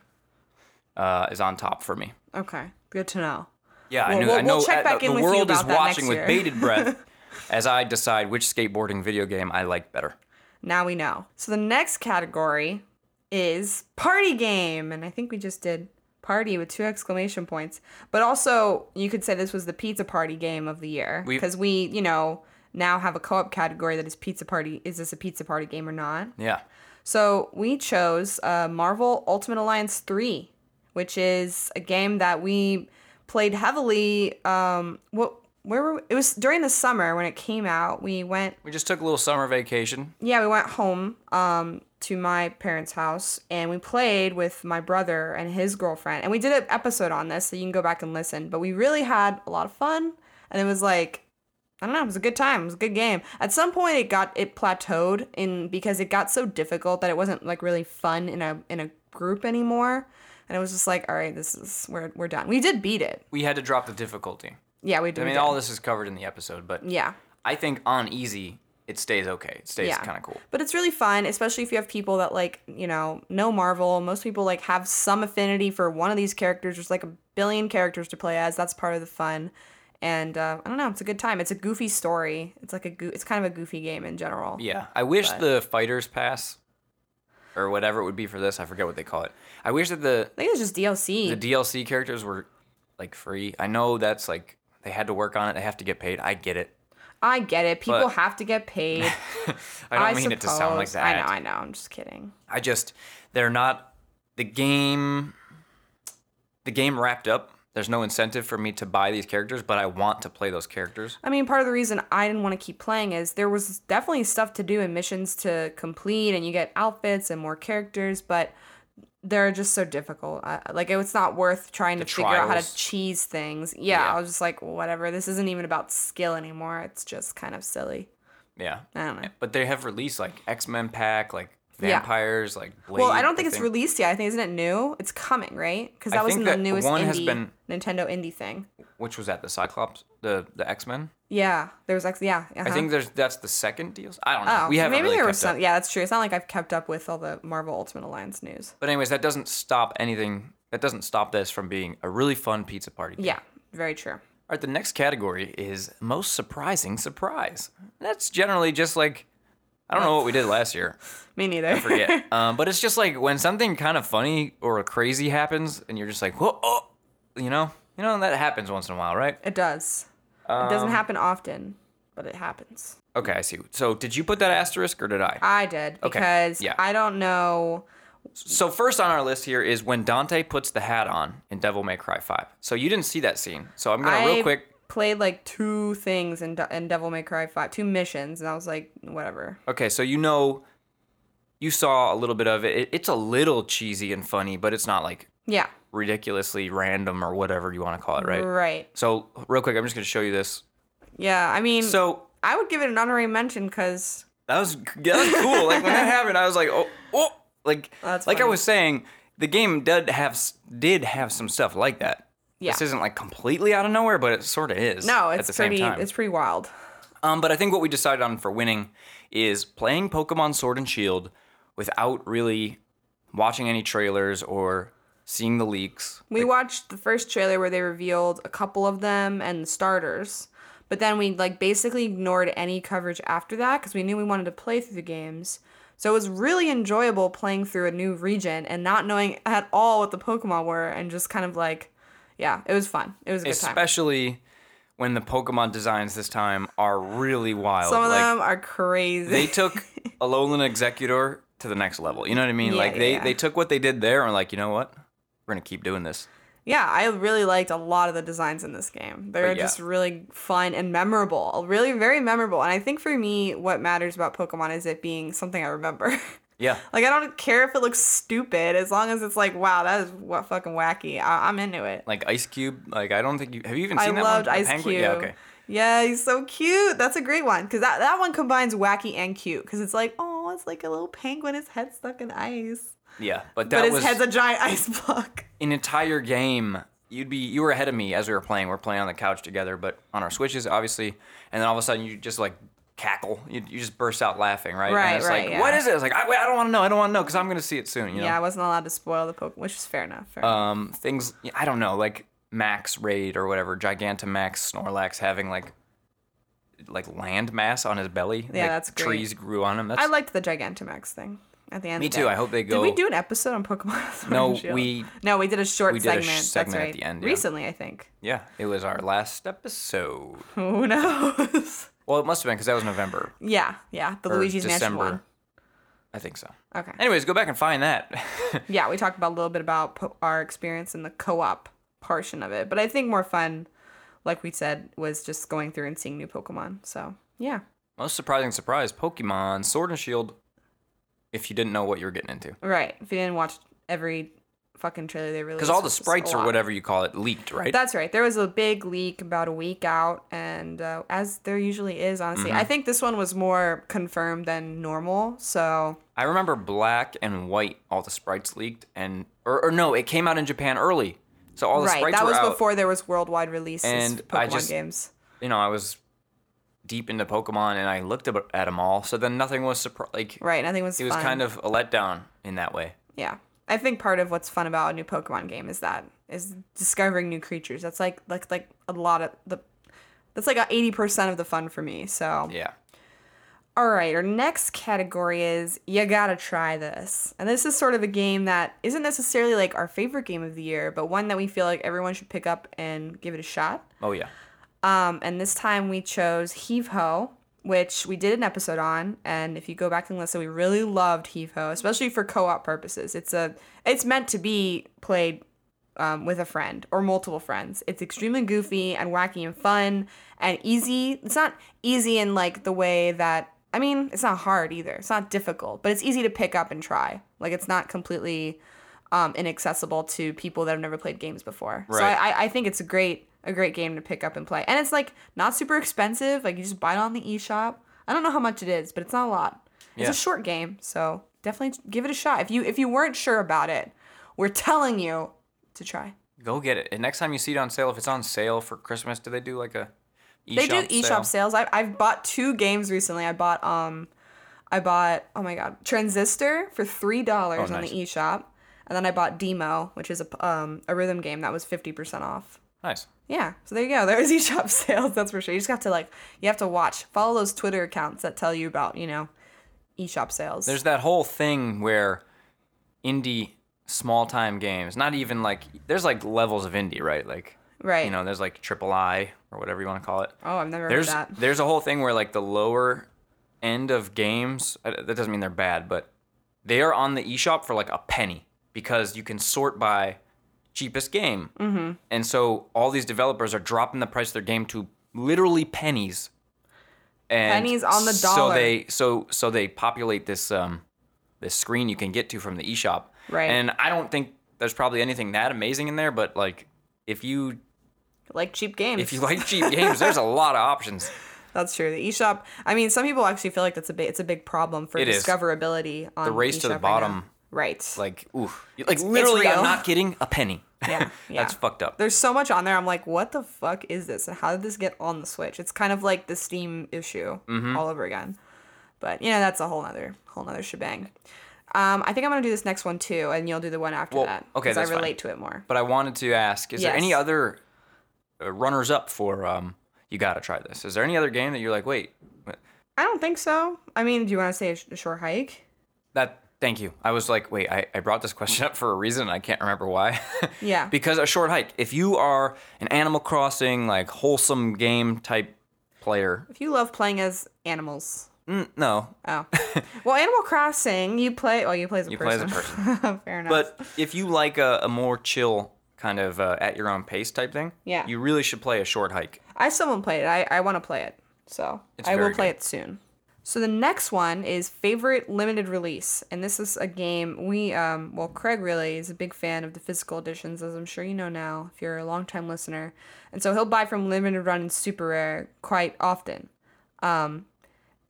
[SPEAKER 1] uh, is on top for me.
[SPEAKER 2] Okay. Good to know.
[SPEAKER 1] Yeah, I
[SPEAKER 2] Well,
[SPEAKER 1] know.
[SPEAKER 2] we'll-
[SPEAKER 1] I know.
[SPEAKER 2] we'll check
[SPEAKER 1] uh,
[SPEAKER 2] back
[SPEAKER 1] the
[SPEAKER 2] in
[SPEAKER 1] the
[SPEAKER 2] with you
[SPEAKER 1] world is watching with bated breath as I decide which skateboarding video game I like better.
[SPEAKER 2] Now we know. So the next category is party game, and I think we just did party with two exclamation points. But also, you could say this was the pizza party game of the year because we, you know, now have a co-op category that is pizza party. Is this a pizza party game or not?
[SPEAKER 1] Yeah.
[SPEAKER 2] So we chose uh, Marvel Ultimate Alliance 3, which is a game that we played heavily. Um, what? Where were we? it was during the summer when it came out. We went
[SPEAKER 1] We just took a little summer vacation.
[SPEAKER 2] yeah, we went home um, to my parents' house and we played with my brother and his girlfriend. And we did an episode on this, so you can go back and listen. But we really had a lot of fun, and it was like, I don't know, it was a good time. It was a good game. At some point, it got it plateaued in because it got so difficult that it wasn't like really fun in a in a group anymore. And it was just like, all right, this is we're we're done. We did beat it.
[SPEAKER 1] We had to drop the difficulty.
[SPEAKER 2] Yeah, we did.
[SPEAKER 1] I mean, all this is covered in the episode, but
[SPEAKER 2] Yeah.
[SPEAKER 1] I think on easy, it stays okay. It stays
[SPEAKER 2] Yeah.
[SPEAKER 1] kind of cool.
[SPEAKER 2] But it's really fun, especially if you have people that like, you know, know Marvel. Most people like have some affinity for one of these characters. There's like a billion characters to play as. That's part of the fun. And uh, I don't know, it's a good time. It's a goofy story. It's like a goo- it's kind of a goofy game in general.
[SPEAKER 1] Yeah. I wish the Fighters Pass or whatever it would be for this, I forget what they call it. I wish that the,
[SPEAKER 2] I think it's just DLC.
[SPEAKER 1] the DLC characters were like free. I know that's like, they had to work on it. They have to get paid. I get it.
[SPEAKER 2] I get it. People
[SPEAKER 1] But-
[SPEAKER 2] have to get paid.
[SPEAKER 1] I don't mean it to sound like that.
[SPEAKER 2] I know, I know. I'm just kidding.
[SPEAKER 1] I just they're not the game the game wrapped up. There's no incentive for me to buy these characters, but I want to play those characters.
[SPEAKER 2] I mean, part of the reason I didn't want to keep playing is there was definitely stuff to do and missions to complete, and you get outfits and more characters, but they're just so difficult. I, like, it's not worth trying to figure out how to cheese things. Yeah,
[SPEAKER 1] Yeah.
[SPEAKER 2] I was just like, whatever. This isn't even about skill anymore. It's just kind of silly.
[SPEAKER 1] Yeah.
[SPEAKER 2] I don't know.
[SPEAKER 1] But they have released like X-Men pack, like
[SPEAKER 2] Yeah.
[SPEAKER 1] vampires, like Blade.
[SPEAKER 2] Well, I don't think it's released yet. I think isn't it new? It's coming, right? Because
[SPEAKER 1] I
[SPEAKER 2] that was
[SPEAKER 1] think
[SPEAKER 2] in the
[SPEAKER 1] that
[SPEAKER 2] newest
[SPEAKER 1] one
[SPEAKER 2] indie
[SPEAKER 1] has been-
[SPEAKER 2] Nintendo indie thing.
[SPEAKER 1] Which was that? The Cyclops, the the X Men.
[SPEAKER 2] Yeah, there was like yeah. Uh-huh.
[SPEAKER 1] I think there's that's the second deal. I don't know.
[SPEAKER 2] Oh,
[SPEAKER 1] we haven't
[SPEAKER 2] maybe
[SPEAKER 1] really
[SPEAKER 2] there was some.
[SPEAKER 1] up.
[SPEAKER 2] Yeah, that's true. It's not like I've kept up with all the Marvel Ultimate Alliance news.
[SPEAKER 1] But anyways, that doesn't stop anything. That doesn't stop this from being a really fun pizza party.
[SPEAKER 2] Yeah, very true.
[SPEAKER 1] All right, the next category is most surprising surprise. That's generally just like I don't know what we did last year.
[SPEAKER 2] Me neither.
[SPEAKER 1] I forget. um, but it's just like when something kind of funny or crazy happens, and you're just like, whoa, oh, you know, you know, that happens once in a while, right?
[SPEAKER 2] it does. it
[SPEAKER 1] Um,
[SPEAKER 2] doesn't happen often, but it happens.
[SPEAKER 1] Okay, I see. So did you put that asterisk or did I?
[SPEAKER 2] I did
[SPEAKER 1] Okay,
[SPEAKER 2] because
[SPEAKER 1] yeah.
[SPEAKER 2] I don't know.
[SPEAKER 1] So first on our list here is when Dante puts the hat on in Devil May Cry 5. So you didn't see that scene. So I'm gonna
[SPEAKER 2] I
[SPEAKER 1] real quick.
[SPEAKER 2] Played like two things in, De- in Devil May Cry 5, two missions, and I was like, whatever.
[SPEAKER 1] Okay, so you know, you saw a little bit of it. it. It's a little cheesy and funny, but it's not like
[SPEAKER 2] Yeah.
[SPEAKER 1] ridiculously random or whatever you want to call it, right?
[SPEAKER 2] Right.
[SPEAKER 1] So real quick, I'm just gonna show you this.
[SPEAKER 2] Yeah. I mean,
[SPEAKER 1] So
[SPEAKER 2] I would give it an honorary mention because
[SPEAKER 1] that was that was cool. like when that happened, I was like, oh, oh, like
[SPEAKER 2] That's
[SPEAKER 1] like I was saying, the game did have did have some stuff like that.
[SPEAKER 2] Yeah.
[SPEAKER 1] This isn't like completely out of nowhere, but it sort of is.
[SPEAKER 2] no,
[SPEAKER 1] at
[SPEAKER 2] it's pretty. It's pretty wild.
[SPEAKER 1] Um, but I think what we decided on for winning is playing Pokemon Sword and Shield without really watching any trailers or seeing the leaks.
[SPEAKER 2] We watched the first trailer where they revealed a couple of them and the starters, but then we like basically ignored any coverage after that because we knew we wanted to play through the games. So it was really enjoyable playing through a new region and not knowing at all what the Pokemon were and just kind of like, yeah, it was fun. It was a good time.
[SPEAKER 1] Especially when the Pokemon designs this time are really wild.
[SPEAKER 2] Some of
[SPEAKER 1] like,
[SPEAKER 2] them are crazy.
[SPEAKER 1] they took Alolan Exeggutor to the next level. You know what I mean?
[SPEAKER 2] Yeah,
[SPEAKER 1] like
[SPEAKER 2] yeah,
[SPEAKER 1] they
[SPEAKER 2] yeah.
[SPEAKER 1] they took what they did there and like, you know what? We're gonna keep doing this.
[SPEAKER 2] Yeah, I really liked a lot of the designs in this game. They're just really fun and memorable. Really, very memorable. And I think for me, what matters about Pokemon is it being something I remember.
[SPEAKER 1] Yeah.
[SPEAKER 2] like, I don't care if it looks stupid as long as it's like, wow, that is what fucking wacky. I- I'm into it.
[SPEAKER 1] Like Eiscue. Like I don't think you have you even
[SPEAKER 2] I
[SPEAKER 1] seen that
[SPEAKER 2] loved
[SPEAKER 1] one?
[SPEAKER 2] Ice? Cube.
[SPEAKER 1] Yeah. Okay.
[SPEAKER 2] Yeah, he's so cute. That's a great one because that, that one combines wacky and cute because it's like, oh, it's like a little penguin, his head stuck in ice.
[SPEAKER 1] Yeah. But that
[SPEAKER 2] But his
[SPEAKER 1] was
[SPEAKER 2] head's a giant ice block.
[SPEAKER 1] an entire game you'd be you were ahead of me as we were playing we're playing on the couch together but on our switches obviously and then all of a sudden you just like cackle you, you just burst out laughing right
[SPEAKER 2] Right,
[SPEAKER 1] and it's
[SPEAKER 2] right,
[SPEAKER 1] like
[SPEAKER 2] yeah.
[SPEAKER 1] what is it it's like i, wait, I don't want to know i don't want to know because i'm gonna see it soon you know
[SPEAKER 2] Yeah, I wasn't allowed to spoil the Pokemon, which is fair enough. Fair enough.
[SPEAKER 1] um things i don't know like max raid or whatever gigantamax snorlax having like like land mass on his belly
[SPEAKER 2] Yeah,
[SPEAKER 1] like,
[SPEAKER 2] that's great.
[SPEAKER 1] trees grew on him that's
[SPEAKER 2] I liked the Gigantamax thing at the end.
[SPEAKER 1] Me too. I hope they go.
[SPEAKER 2] Did we do an episode on Pokemon?
[SPEAKER 1] No, we-
[SPEAKER 2] No, we did a short
[SPEAKER 1] we did a sh-
[SPEAKER 2] segment.
[SPEAKER 1] segment
[SPEAKER 2] That's
[SPEAKER 1] at the end, yeah.
[SPEAKER 2] Recently, I think.
[SPEAKER 1] yeah it was our last episode
[SPEAKER 2] Who knows?
[SPEAKER 1] well it must have been because that was november
[SPEAKER 2] yeah, yeah. The
[SPEAKER 1] or
[SPEAKER 2] Luigi's
[SPEAKER 1] december
[SPEAKER 2] Mansion one.
[SPEAKER 1] i think so
[SPEAKER 2] Okay.
[SPEAKER 1] anyways go back and find that
[SPEAKER 2] Yeah, we talked about a little bit about po- our experience in the co-op portion of it, but I think more fun, like we said, was just going through and seeing new Pokemon. So yeah,
[SPEAKER 1] Most surprising surprise Pokemon Sword and Shield. If you didn't know what you were getting into,
[SPEAKER 2] right. If you didn't watch every fucking trailer they released,
[SPEAKER 1] because all the
[SPEAKER 2] which is a
[SPEAKER 1] sprites or whatever you call it leaked, right?
[SPEAKER 2] That's right. There was a big leak about a week out, and uh, as there usually is, honestly,
[SPEAKER 1] Mm-hmm.
[SPEAKER 2] I think this one was more confirmed than normal. So
[SPEAKER 1] I remember black and white. All the sprites leaked, and or, or no, it came out in Japan early, so all the
[SPEAKER 2] right,
[SPEAKER 1] sprites
[SPEAKER 2] that was
[SPEAKER 1] out.
[SPEAKER 2] before there was worldwide releases
[SPEAKER 1] And
[SPEAKER 2] Pokemon
[SPEAKER 1] I just-
[SPEAKER 2] games.
[SPEAKER 1] You know, I was deep into Pokemon, and I looked at them all. So then nothing was surprised. like
[SPEAKER 2] Right, nothing was.
[SPEAKER 1] it was kind of a letdown in that way.
[SPEAKER 2] yeah. I think part of what's fun about a new Pokemon game is that is discovering new creatures. That's like like like a lot of the. That's like eighty percent of the fun for me. So
[SPEAKER 1] Yeah.
[SPEAKER 2] All right, our next category is you gotta try this. And this is sort of a game that isn't necessarily like our favorite game of the year, but one that we feel like everyone should pick up and give it a shot.
[SPEAKER 1] Oh yeah.
[SPEAKER 2] Um, and this time we chose Heave Ho, which we did an episode on. And if you go back and listen, we really loved Heave Ho, especially for co-op purposes. It's a it's meant to be played um, with a friend or multiple friends. It's extremely goofy and wacky and fun and easy. It's not easy in like the way that I mean, it's not hard either. It's not difficult, but it's easy to pick up and try. Like it's not completely um, inaccessible to people that have never played games before. So
[SPEAKER 1] Right.
[SPEAKER 2] I, I- I think it's a great a great game to pick up and play, and it's like not super expensive. Like you just buy it on the eShop. I don't know how much it is, but it's not a lot. It's
[SPEAKER 1] Yeah.
[SPEAKER 2] a short game, so definitely give it a shot. If you if you weren't sure about it, we're telling you to try.
[SPEAKER 1] Go get it. And next time you see it on sale, if it's on sale for Christmas, do they do like a eShop
[SPEAKER 2] They do
[SPEAKER 1] eShop sale?
[SPEAKER 2] sales. I, I've bought two games recently. I bought um, I bought oh my god, Transistor for three dollars
[SPEAKER 1] Oh,
[SPEAKER 2] on
[SPEAKER 1] nice.
[SPEAKER 2] the eShop, and then I bought Deemo, which is a um a rhythm game that was fifty percent off.
[SPEAKER 1] Nice.
[SPEAKER 2] Yeah, so there you go. There's eShop sales. That's for sure. You just have to like you have to watch, follow those Twitter accounts that tell you about you know, eShop sales.
[SPEAKER 1] There's that whole thing where indie small time games, not even like there's like levels of indie, right? Like
[SPEAKER 2] right.
[SPEAKER 1] you know, there's like triple I or whatever you want to call it.
[SPEAKER 2] oh, I've never
[SPEAKER 1] There's
[SPEAKER 2] heard that.
[SPEAKER 1] there's a whole thing where like the lower end of games, that doesn't mean they're bad, but they are on the eShop for like a penny because you can sort by cheapest game. Mm-hmm. And so all these developers are dropping the price of their game to literally pennies. And
[SPEAKER 2] Pennies on the dollar.
[SPEAKER 1] So they so so they populate this um this screen you can get to from the eShop.
[SPEAKER 2] Right.
[SPEAKER 1] And I don't think there's probably anything that amazing in there, but like if you
[SPEAKER 2] Like cheap games.
[SPEAKER 1] if you like cheap games, there's a lot of options.
[SPEAKER 2] That's true. The eShop. I mean, some people actually feel like that's a big. It's a big problem for
[SPEAKER 1] It is.
[SPEAKER 2] discoverability on
[SPEAKER 1] The race to the
[SPEAKER 2] eShop right
[SPEAKER 1] bottom.
[SPEAKER 2] Right.
[SPEAKER 1] Like, ooh, like literally,
[SPEAKER 2] real.
[SPEAKER 1] I'm not kidding. A penny.
[SPEAKER 2] Yeah, yeah.
[SPEAKER 1] That's fucked up.
[SPEAKER 2] There's so much on there. I'm like, what the fuck is this? And how did this get on the Switch? It's kind of like the Steam issue
[SPEAKER 1] Mm-hmm.
[SPEAKER 2] all over again. But you know, that's a whole nother whole nother shebang. Um, I think I'm gonna do this next one too, and you'll do the one after
[SPEAKER 1] Well,
[SPEAKER 2] that.
[SPEAKER 1] okay,
[SPEAKER 2] because I
[SPEAKER 1] that's fine.
[SPEAKER 2] relate to it more.
[SPEAKER 1] But I wanted to ask: Is there any other uh, runners up for? Um, you gotta try this. Is there any other game that you're like, wait, what-
[SPEAKER 2] I don't think so. I mean, do you want to say a, sh- a short hike?
[SPEAKER 1] that? Thank you. I was like, wait, I, I brought this question up for a reason. and I can't remember why.
[SPEAKER 2] Yeah.
[SPEAKER 1] because a short hike. If you are an Animal Crossing like wholesome game type player,
[SPEAKER 2] If you love playing as animals.
[SPEAKER 1] mm, no.
[SPEAKER 2] Oh, well, Animal Crossing, you play. Well, you play as a
[SPEAKER 1] You play as
[SPEAKER 2] person.
[SPEAKER 1] a person.
[SPEAKER 2] Fair enough.
[SPEAKER 1] But if you like a, a more chill kind of uh, at your own pace type thing,
[SPEAKER 2] Yeah.
[SPEAKER 1] you really should play a short hike.
[SPEAKER 2] I still haven't played it. I, I want to play it. So
[SPEAKER 1] It's
[SPEAKER 2] I will play
[SPEAKER 1] good.
[SPEAKER 2] it soon. So the next one is favorite limited release, and this is a game we um well Craig really is a big fan of the physical editions, as I'm sure you know now if you're a longtime listener, and so he'll buy from limited run and super rare quite often, um,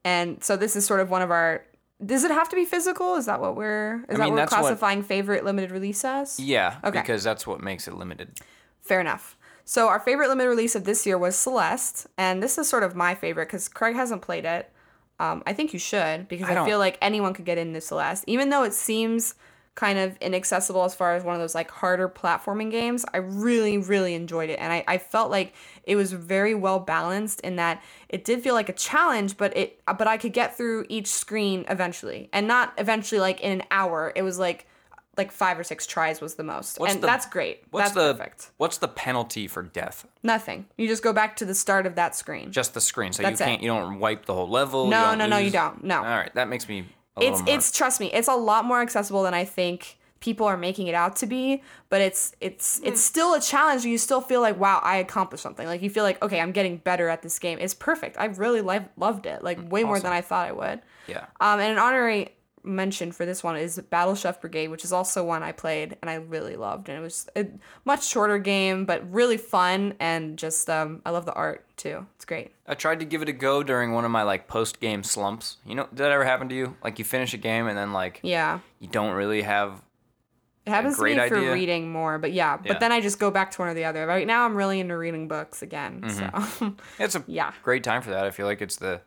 [SPEAKER 2] and so this is sort of one of our. Does it have to be physical? Is that what we're is that
[SPEAKER 1] mean,
[SPEAKER 2] what we're
[SPEAKER 1] that's what-
[SPEAKER 2] classifying favorite limited release as?
[SPEAKER 1] Yeah,
[SPEAKER 2] Okay.
[SPEAKER 1] because that's what makes it limited.
[SPEAKER 2] Fair enough. So our favorite limited release of this year was Celeste, and this is sort of my favorite because Craig hasn't played it. Um, I think you should because
[SPEAKER 1] I
[SPEAKER 2] I, feel like anyone could get into Celeste, even though it seems kind of inaccessible as far as one of those like harder platforming games. I really, really enjoyed it, and I, I felt like it was very well balanced in that it did feel like a challenge, but it but I could get through each screen eventually, and not eventually like in an hour. It was like like five or six tries was the most,
[SPEAKER 1] What's
[SPEAKER 2] and
[SPEAKER 1] the-
[SPEAKER 2] that's great.
[SPEAKER 1] What's
[SPEAKER 2] that's
[SPEAKER 1] the
[SPEAKER 2] perfect.
[SPEAKER 1] what's the penalty for death?
[SPEAKER 2] Nothing. You just go back to the start of that screen.
[SPEAKER 1] Just the screen, so
[SPEAKER 2] That's
[SPEAKER 1] you can't you don't wipe the whole level.
[SPEAKER 2] No, no, no, you don't. No.
[SPEAKER 1] All right, that makes me. A
[SPEAKER 2] it's
[SPEAKER 1] little more.
[SPEAKER 2] it's trust me, it's a lot more accessible than I think people are making it out to be, but it's it's
[SPEAKER 1] Hmm.
[SPEAKER 2] it's still a challenge. You still feel like wow, I accomplished something. Like you feel like okay, I'm getting better at this game. It's perfect. I really li- loved it. Like way more than I thought I would.
[SPEAKER 1] yeah.
[SPEAKER 2] Um, and an honorary mention for this one is Battle Chef Brigade, which is also one I played and I really loved. And it was a much shorter game, but really fun and just um, I love the art too. It's great.
[SPEAKER 1] I tried to give it a go during one of my like post game slumps. You know, did that ever happen to you? Like you finish a game and then like
[SPEAKER 2] Yeah.
[SPEAKER 1] you don't really have.
[SPEAKER 2] It happens to me
[SPEAKER 1] great
[SPEAKER 2] for reading more, but yeah. But
[SPEAKER 1] Yeah.
[SPEAKER 2] then I just go back to one or the other. Right now, I'm really into reading books again.
[SPEAKER 1] Mm-hmm.
[SPEAKER 2] So
[SPEAKER 1] It's a
[SPEAKER 2] Yeah.
[SPEAKER 1] great time for that. I feel like it's the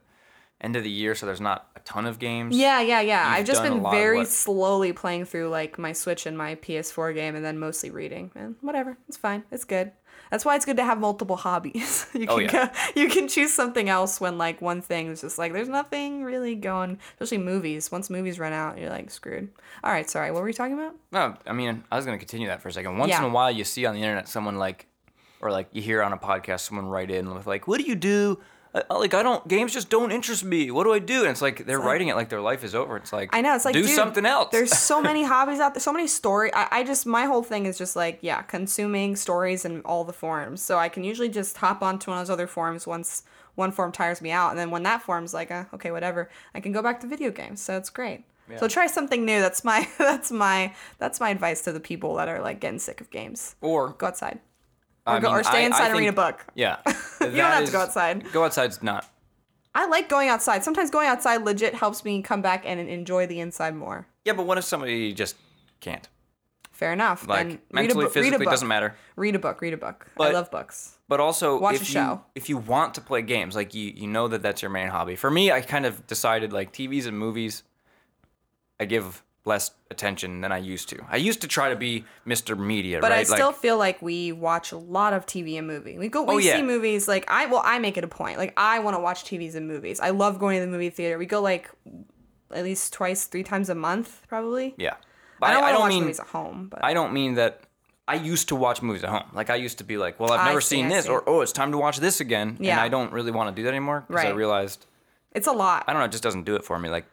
[SPEAKER 1] end of the year, so there's not a ton of games.
[SPEAKER 2] yeah, yeah, yeah.
[SPEAKER 1] You've
[SPEAKER 2] I've just been very
[SPEAKER 1] what-
[SPEAKER 2] slowly playing through like my Switch and my PS4 game, and then mostly reading. And whatever, it's fine. It's good. That's why it's good to have multiple hobbies. you oh, can
[SPEAKER 1] Oh, yeah.
[SPEAKER 2] go, you can choose something else when like one thing is just like there's nothing really going. Especially movies. Once movies run out, you're like screwed. All right, sorry. What were we talking about?
[SPEAKER 1] No, I mean, I was gonna continue that for a second. Once
[SPEAKER 2] Yeah.
[SPEAKER 1] in a while, you see on the internet someone like, or like you hear on a podcast someone write in with like, "What do you do?" Like I don't games just don't interest me. What do I do? And it's like they're writing it like their life is over. It's like
[SPEAKER 2] I know it's like
[SPEAKER 1] do
[SPEAKER 2] dude,
[SPEAKER 1] something else.
[SPEAKER 2] There's so many hobbies out there, so many story. I, I just my whole thing is just like yeah, consuming stories in all the forums. So I can usually just hop onto one of those other forums once one form tires me out, and then when that form's like uh, okay whatever, I can go back to video games. So it's great. So try something new. That's my that's my that's my advice to the people that are like getting sick of games.
[SPEAKER 1] or
[SPEAKER 2] Go outside. Or,
[SPEAKER 1] I
[SPEAKER 2] go,
[SPEAKER 1] mean,
[SPEAKER 2] or stay
[SPEAKER 1] I- I
[SPEAKER 2] inside and read a book.
[SPEAKER 1] Yeah,
[SPEAKER 2] You don't have to go outside.
[SPEAKER 1] Go outside's not.
[SPEAKER 2] I like going outside. Sometimes going outside legit helps me come back and enjoy the inside more.
[SPEAKER 1] Yeah, but what if somebody just can't?
[SPEAKER 2] Fair enough.
[SPEAKER 1] Like
[SPEAKER 2] then
[SPEAKER 1] mentally,
[SPEAKER 2] read a, bu- read a
[SPEAKER 1] physically, doesn't matter.
[SPEAKER 2] Read a book. Read a book. I love books.
[SPEAKER 1] But also,
[SPEAKER 2] Watch
[SPEAKER 1] if
[SPEAKER 2] a
[SPEAKER 1] you
[SPEAKER 2] show.
[SPEAKER 1] if you want to play games, like you you know that that's your main hobby. For me, I kind of decided like TVs and movies, I give less attention than I used to. I used to try to be Mr. Media,
[SPEAKER 2] But
[SPEAKER 1] right?
[SPEAKER 2] I still
[SPEAKER 1] like,
[SPEAKER 2] feel like we watch a lot of TV and movie. We go, oh, we
[SPEAKER 1] Oh, yeah.
[SPEAKER 2] see movies like I. Well, I make it a point. Like I want to watch TVs and movies. I love going to the movie theater. We go like at least twice, three times a month, probably.
[SPEAKER 1] yeah. But
[SPEAKER 2] I don't want to watch
[SPEAKER 1] mean
[SPEAKER 2] movies at home, but
[SPEAKER 1] I don't mean that. I used to watch movies at home. Like I used to be like, well, I've never
[SPEAKER 2] see,
[SPEAKER 1] seen
[SPEAKER 2] I
[SPEAKER 1] this,
[SPEAKER 2] see.
[SPEAKER 1] or oh, it's time to watch this again. And
[SPEAKER 2] Yeah.
[SPEAKER 1] I don't really want to do that anymore because I realized
[SPEAKER 2] it's a lot.
[SPEAKER 1] I don't know, it just doesn't do it for me. Like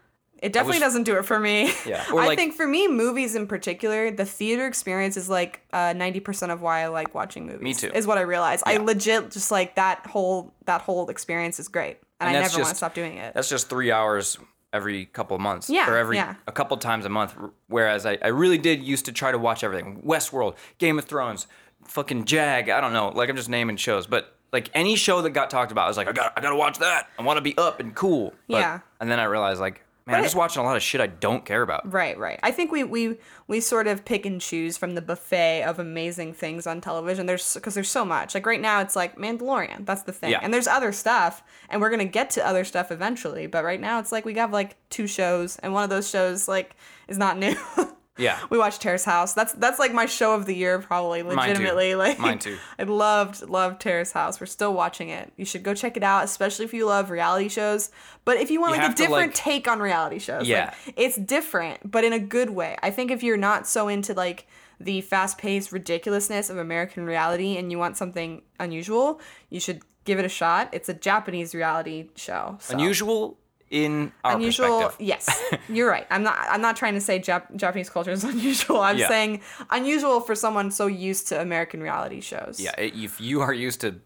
[SPEAKER 2] It definitely
[SPEAKER 1] was-
[SPEAKER 2] doesn't do it for me.
[SPEAKER 1] Yeah,
[SPEAKER 2] I
[SPEAKER 1] like-
[SPEAKER 2] think for me, movies in particular, the theater experience is like uh, ninety percent of why I like watching movies.
[SPEAKER 1] Me too.
[SPEAKER 2] Is what I realized. I legit just like that whole that whole experience is great, and,
[SPEAKER 1] And
[SPEAKER 2] I never want to stop doing it.
[SPEAKER 1] that's just three hours every couple of months.
[SPEAKER 2] Yeah,
[SPEAKER 1] Or every
[SPEAKER 2] yeah.
[SPEAKER 1] a couple times a month. Whereas I, I really did used to try to watch everything. Westworld, Game of Thrones, fucking Jag. I don't know. Like I'm just naming shows, but like any show that got talked about, I was like, I got I gotta watch that. I want to be up and cool. But,
[SPEAKER 2] Yeah.
[SPEAKER 1] And then I realized like, man, I'm just watching a lot of shit I don't care about.
[SPEAKER 2] Right, right. I think we we we sort of pick and choose from the buffet of amazing things on television. There's because there's so much. Like right now, it's like Mandalorian. That's the thing.
[SPEAKER 1] Yeah.
[SPEAKER 2] And there's other stuff, and we're gonna get to other stuff eventually. But right now, it's like we have like two shows, and one of those shows like is not new.
[SPEAKER 1] Yeah.
[SPEAKER 2] we watched Terrace House. That's that's like my show of the year, probably legitimately. Like
[SPEAKER 1] Mine too.
[SPEAKER 2] I loved loved Terrace House. We're still watching it. You should go check it out, especially if you love reality shows. But if you want
[SPEAKER 1] You
[SPEAKER 2] like a different
[SPEAKER 1] like-
[SPEAKER 2] take on reality shows,
[SPEAKER 1] Yeah.
[SPEAKER 2] like, it's different, but in a good way. I think if you're not so into like the fast-paced ridiculousness of American reality and you want something unusual, you should give it a shot. It's a Japanese reality show. So.
[SPEAKER 1] Unusual in our
[SPEAKER 2] Unusual, yes, you're right. I'm not. I'm not trying to say Jap- Japanese culture is unusual. I'm
[SPEAKER 1] Yeah.
[SPEAKER 2] saying unusual for someone so used to American reality shows.
[SPEAKER 1] Yeah. If you are used to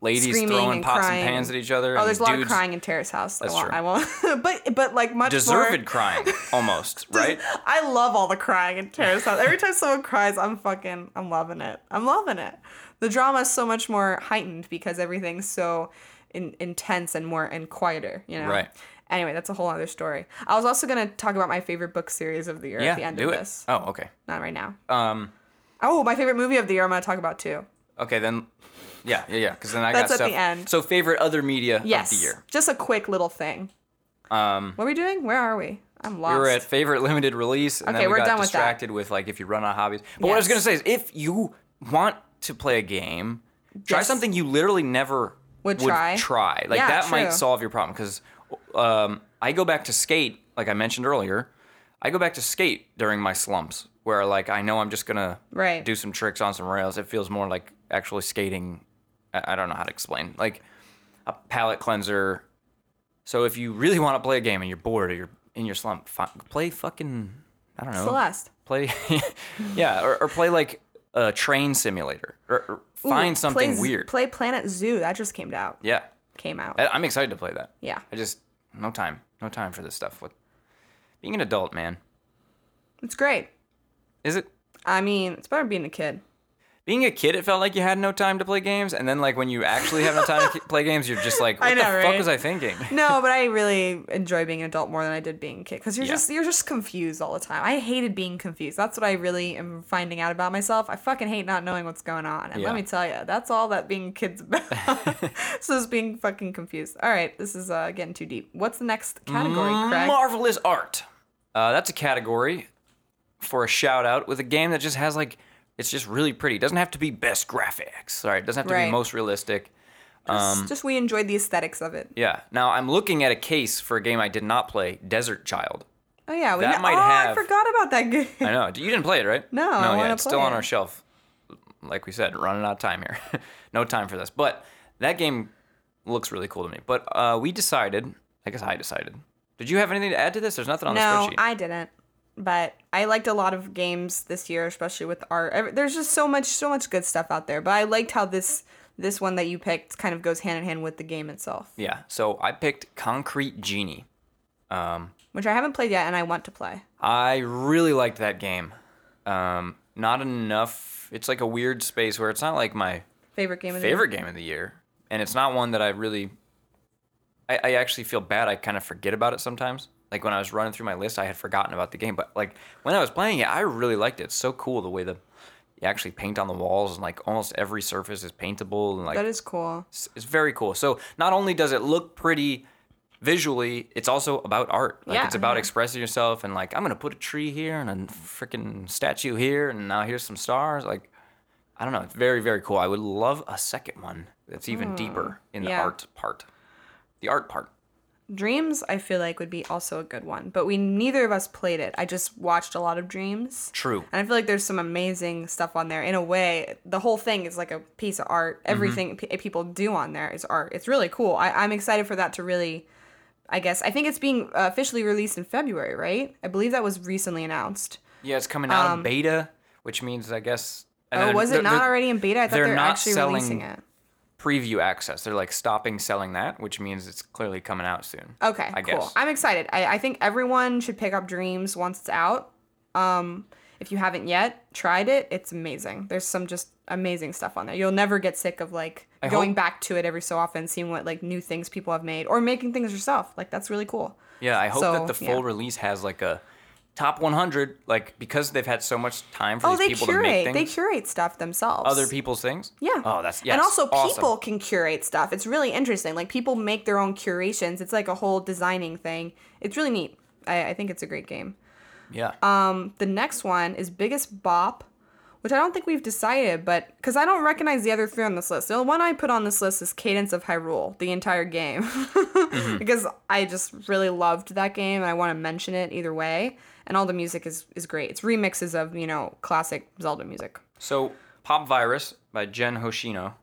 [SPEAKER 1] ladies
[SPEAKER 2] Screaming
[SPEAKER 1] throwing
[SPEAKER 2] and
[SPEAKER 1] pots
[SPEAKER 2] crying.
[SPEAKER 1] and pans at each other,
[SPEAKER 2] Oh,
[SPEAKER 1] and
[SPEAKER 2] there's a lot of crying in Terrace House.
[SPEAKER 1] That's
[SPEAKER 2] I won't,
[SPEAKER 1] true.
[SPEAKER 2] I won't. but but like much
[SPEAKER 1] deserved
[SPEAKER 2] more.
[SPEAKER 1] crying almost, right?
[SPEAKER 2] I love all the crying in Terrace House. Every time someone cries, I'm fucking, I'm loving it. I'm loving it. The drama is so much more heightened because everything's so in, intense and more and quieter. You know.
[SPEAKER 1] Right.
[SPEAKER 2] Anyway, that's a whole other story. I was also gonna talk about my favorite book series of the year
[SPEAKER 1] Yeah.
[SPEAKER 2] at the end
[SPEAKER 1] do
[SPEAKER 2] of
[SPEAKER 1] it.
[SPEAKER 2] this.
[SPEAKER 1] Oh, okay.
[SPEAKER 2] Not right now.
[SPEAKER 1] Um.
[SPEAKER 2] Oh, my favorite movie of the year. I'm gonna talk about too.
[SPEAKER 1] Okay, then. Yeah, yeah, yeah. Because then I
[SPEAKER 2] That's
[SPEAKER 1] got
[SPEAKER 2] at
[SPEAKER 1] stuff.
[SPEAKER 2] the end.
[SPEAKER 1] So favorite other media
[SPEAKER 2] Yes.
[SPEAKER 1] of the year.
[SPEAKER 2] Just a quick little thing.
[SPEAKER 1] Um,
[SPEAKER 2] What are we doing? Where are we? I'm lost.
[SPEAKER 1] we were at favorite limited release, and
[SPEAKER 2] Okay,
[SPEAKER 1] then we
[SPEAKER 2] we're
[SPEAKER 1] got
[SPEAKER 2] done with
[SPEAKER 1] distracted with, like if you run out of hobbies. But what I was gonna say is, if you want to play a game, try
[SPEAKER 2] Yes.
[SPEAKER 1] something you literally never
[SPEAKER 2] Would try.
[SPEAKER 1] try. Like
[SPEAKER 2] Yeah,
[SPEAKER 1] that might solve your problem. Because um, I go back to skate, like I mentioned earlier. I go back to skate during my slumps, where like I know I'm just gonna
[SPEAKER 2] Right.
[SPEAKER 1] do some tricks on some rails. It feels more like actually skating. I, I don't know how to explain. Like a palate cleanser. So if you really want to play a game and you're bored or you're in your slump, fi- play fucking I don't know.
[SPEAKER 2] Celeste.
[SPEAKER 1] Play, yeah, or, or play like a train simulator, or, or
[SPEAKER 2] Ooh,
[SPEAKER 1] find something
[SPEAKER 2] play
[SPEAKER 1] weird.
[SPEAKER 2] Play Planet Zoo. That just came out.
[SPEAKER 1] yeah,
[SPEAKER 2] Came out.
[SPEAKER 1] I'm excited to play that.
[SPEAKER 2] Yeah.
[SPEAKER 1] I just no time, no time for this stuff. With being an adult, man,
[SPEAKER 2] It's great.
[SPEAKER 1] is it?
[SPEAKER 2] I mean, it's better than being a kid.
[SPEAKER 1] Being a kid, it felt like you had no time to play games, and then like when you actually have no time to play games, you're just like, what
[SPEAKER 2] I
[SPEAKER 1] the
[SPEAKER 2] know,
[SPEAKER 1] fuck was I thinking?
[SPEAKER 2] No, but I really enjoy being an adult more than I did being a kid because you're
[SPEAKER 1] Yeah.
[SPEAKER 2] just you're just confused all the time. I hated being confused. That's what I really am finding out about myself. I fucking hate not knowing what's going on. And
[SPEAKER 1] Yeah.
[SPEAKER 2] let me tell you, that's all that being a kid's about. so it's being fucking confused. All right, this is uh, getting too deep. What's the next category, Craig?
[SPEAKER 1] Marvelous art. Uh, that's a category for a shout out with a game that just has like it's just really pretty. It doesn't have to be best graphics. All right, it doesn't have to
[SPEAKER 2] Right.
[SPEAKER 1] be most realistic.
[SPEAKER 2] just, just we enjoyed the aesthetics of it.
[SPEAKER 1] Yeah. Now I'm looking at a case for a game I did not play, Desert Child.
[SPEAKER 2] Oh yeah, we
[SPEAKER 1] That
[SPEAKER 2] know-
[SPEAKER 1] might
[SPEAKER 2] oh, I forgot about that game.
[SPEAKER 1] I know. You didn't play it, right?
[SPEAKER 2] No,
[SPEAKER 1] No, yeah, it's still
[SPEAKER 2] play
[SPEAKER 1] on our shelf. Like we said, running out of time here. no time for this. But that game looks really cool to me. But uh, we decided. I guess I decided. Did you have anything to add to this? There's nothing on the
[SPEAKER 2] No,
[SPEAKER 1] spreadsheet.
[SPEAKER 2] I didn't. But I liked a lot of games this year, especially with art. There's just so much, so much good stuff out there. But I liked how this this one that you picked kind of goes hand in hand with the game itself,
[SPEAKER 1] yeah. So I picked Concrete Genie.
[SPEAKER 2] which I haven't played yet, and I want to play.
[SPEAKER 1] I really liked that game. Um, not enough. It's like a weird space where it's not like my
[SPEAKER 2] Favorite game of the
[SPEAKER 1] favorite game of the year, and it's not one that I really. I, I actually feel bad. I kind of forget about it sometimes. Like when I was running through my list, I had forgotten about the game. But like when I was playing it, I really liked it. It's so cool the way the you actually paint on the walls and like almost every surface is paintable and like
[SPEAKER 2] That is cool.
[SPEAKER 1] it's, it's very cool. So not only does it look pretty visually, it's also about art. Like
[SPEAKER 2] Yeah.
[SPEAKER 1] it's about
[SPEAKER 2] Yeah.
[SPEAKER 1] expressing yourself and like I'm gonna put a tree here and a freaking statue here and now here's some stars. Like I don't know. It's very very cool. I would love a second one that's even hmm. deeper in the
[SPEAKER 2] yeah.
[SPEAKER 1] art part. The art part.
[SPEAKER 2] Dreams, I feel like would be also a good one, but we neither of us played it. I just watched a lot of Dreams.
[SPEAKER 1] True.
[SPEAKER 2] And I feel like there's some amazing stuff on there. In a way, the whole thing is like a piece of art.
[SPEAKER 1] Mm-hmm.
[SPEAKER 2] Everything p- people do on there is art. It's really cool. I- I'm excited for that to really, I guess. I think it's being uh, officially released in February, right? I believe that was recently announced.
[SPEAKER 1] Yeah, it's coming out in beta, which means I guess.
[SPEAKER 2] Um, Oh, was it not already in beta? I thought
[SPEAKER 1] they're
[SPEAKER 2] they were
[SPEAKER 1] not
[SPEAKER 2] actually
[SPEAKER 1] selling-
[SPEAKER 2] releasing it.
[SPEAKER 1] Preview access. They're like stopping selling that, which means it's clearly coming out soon.
[SPEAKER 2] Okay,
[SPEAKER 1] I
[SPEAKER 2] cool.
[SPEAKER 1] guess.
[SPEAKER 2] I'm excited. I, I think everyone should pick up Dreams once it's out. Um, if you haven't yet tried it, it's amazing. There's some just amazing stuff on there. You'll never get sick of like
[SPEAKER 1] I
[SPEAKER 2] going
[SPEAKER 1] hope-
[SPEAKER 2] back to it every so often, seeing what like new things people have made, or making things yourself. Like that's really cool.
[SPEAKER 1] Yeah, I hope
[SPEAKER 2] So,
[SPEAKER 1] that the full
[SPEAKER 2] yeah.
[SPEAKER 1] release has like a top 100, like because they've had so much time for
[SPEAKER 2] Oh,
[SPEAKER 1] these people to make
[SPEAKER 2] curate.
[SPEAKER 1] things,
[SPEAKER 2] They curate stuff themselves.
[SPEAKER 1] other people's things.
[SPEAKER 2] Yeah.
[SPEAKER 1] Oh, that's yes,
[SPEAKER 2] and also
[SPEAKER 1] awesome.
[SPEAKER 2] people can curate stuff. It's really interesting. Like people make their own curations. It's like a whole designing thing. It's really neat. I, I think it's a great game.
[SPEAKER 1] Yeah.
[SPEAKER 2] Um, the next one is Biggest Bop, which I don't think we've decided, but because I don't recognize the other three on this list. The one I put on this list is Cadence of Hyrule, the entire game, because I just really loved that game and I want to mention it either way. And all the music is is great. It's remixes of you know classic Zelda music.
[SPEAKER 1] so, Pop Virus by Gen Hoshino